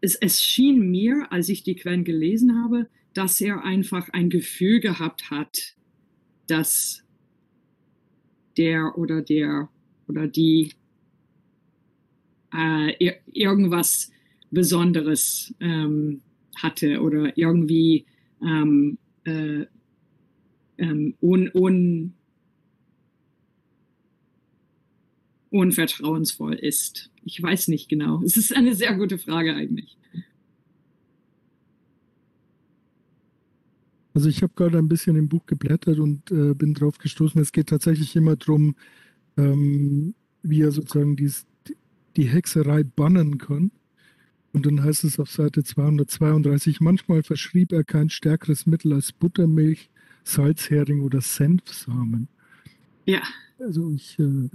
es, es schien mir, als ich die Quellen gelesen habe, dass er einfach ein Gefühl gehabt hat, dass der oder der oder die äh, irgendwas Besonderes ähm, hatte oder irgendwie ähm, äh, ähm, un, un, unvertrauensvoll ist. Ich weiß nicht genau. Es ist eine sehr gute Frage eigentlich. Also ich habe gerade ein bisschen im Buch geblättert und äh, bin drauf gestoßen. Es geht tatsächlich immer darum, ähm, wie er sozusagen dies, die Hexerei bannen kann. Und dann heißt es auf Seite 232, manchmal verschrieb er kein stärkeres Mittel als Buttermilch, Salzhering oder Senfsamen. Ja. Also ich... Äh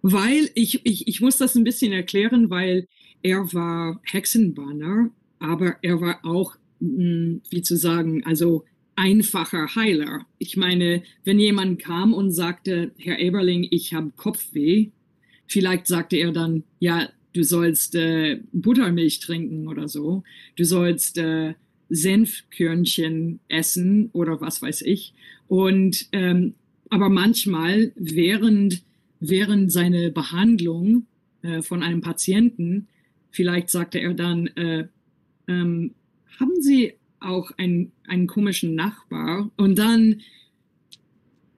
weil ich, ich, ich muss das ein bisschen erklären, weil er war Hexenbanner, aber er war auch wie zu sagen, also einfacher Heiler. Ich meine, wenn jemand kam und sagte, Herr Eberling, ich habe Kopfweh, vielleicht sagte er dann, ja, du sollst äh, Buttermilch trinken oder so, du sollst äh, Senfkörnchen essen oder was weiß ich. Und ähm, aber manchmal während während seiner Behandlung äh, von einem Patienten, vielleicht sagte er dann, äh, ähm, haben Sie auch einen, einen komischen Nachbar? Und dann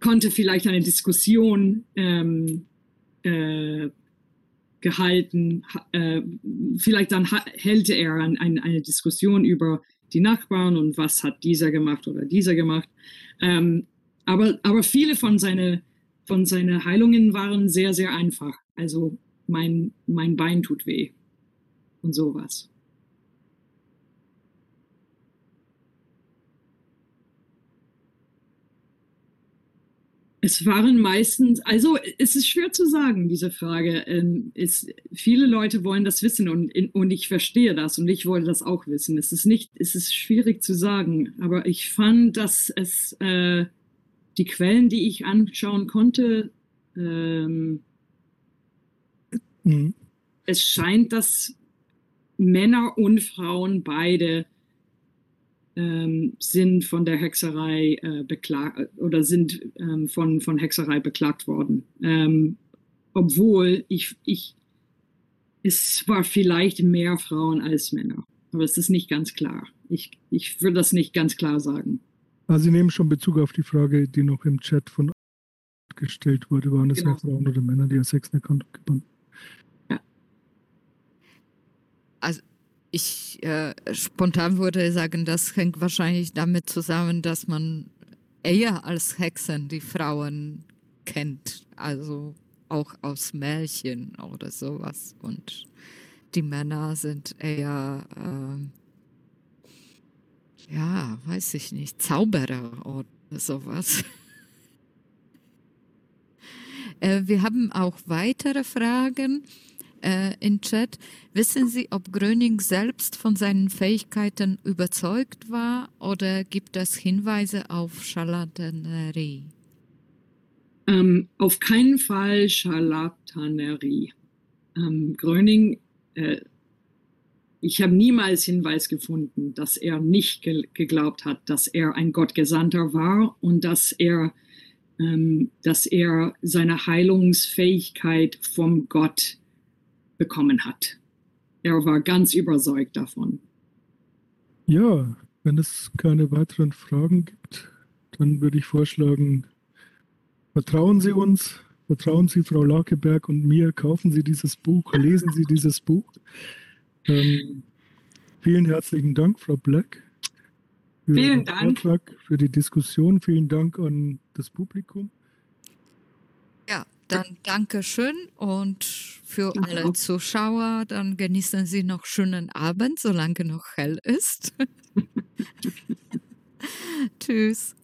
konnte vielleicht eine Diskussion ähm, äh, gehalten. Äh, vielleicht dann hält er ein, ein, eine Diskussion über die Nachbarn und was hat dieser gemacht oder dieser gemacht. Ähm, aber, aber viele von seinen von seine Heilungen waren sehr, sehr einfach. Also mein, mein Bein tut weh und sowas. Es waren meistens, also es ist schwer zu sagen, diese Frage. Ähm, es, viele Leute wollen das wissen und, und ich verstehe das und ich wollte das auch wissen. Es ist nicht, es ist schwierig zu sagen, aber ich fand, dass es äh, die Quellen, die ich anschauen konnte, ähm, mhm. es scheint, dass Männer und Frauen beide ähm, sind von der Hexerei äh, beklagt oder sind ähm, von, von Hexerei beklagt worden. Ähm, obwohl ich, ich, es war vielleicht mehr Frauen als Männer. Aber es ist nicht ganz klar. Ich, ich würde das nicht ganz klar sagen. Also Sie nehmen schon Bezug auf die Frage, die noch im Chat von gestellt wurde. Waren es genau. Frauen oder Männer, die als gebunden Ja. Also ich äh, spontan würde sagen, das hängt wahrscheinlich damit zusammen, dass man eher als Hexen die Frauen kennt, also auch aus Märchen oder sowas. Und die Männer sind eher, äh, ja, weiß ich nicht, Zauberer oder sowas. äh, wir haben auch weitere Fragen äh, in Chat. Wissen Sie, ob Gröning selbst von seinen Fähigkeiten überzeugt war oder gibt es Hinweise auf Charlatanerie? Ähm, auf keinen Fall Charlatanerie. Ähm, Gröning, äh, ich habe niemals Hinweis gefunden, dass er nicht ge geglaubt hat, dass er ein Gottgesandter war und dass er, ähm, dass er seine Heilungsfähigkeit vom Gott bekommen hat. Er war ganz überzeugt davon. Ja, wenn es keine weiteren Fragen gibt, dann würde ich vorschlagen, vertrauen Sie uns, vertrauen Sie Frau Lakeberg und mir, kaufen Sie dieses Buch, lesen Sie dieses Buch. Ähm, vielen herzlichen Dank, Frau Black, für vielen Dank. Vortrag, für die Diskussion. Vielen Dank an das Publikum. Dann danke schön und für genau. alle Zuschauer, dann genießen Sie noch schönen Abend, solange noch hell ist. Tschüss.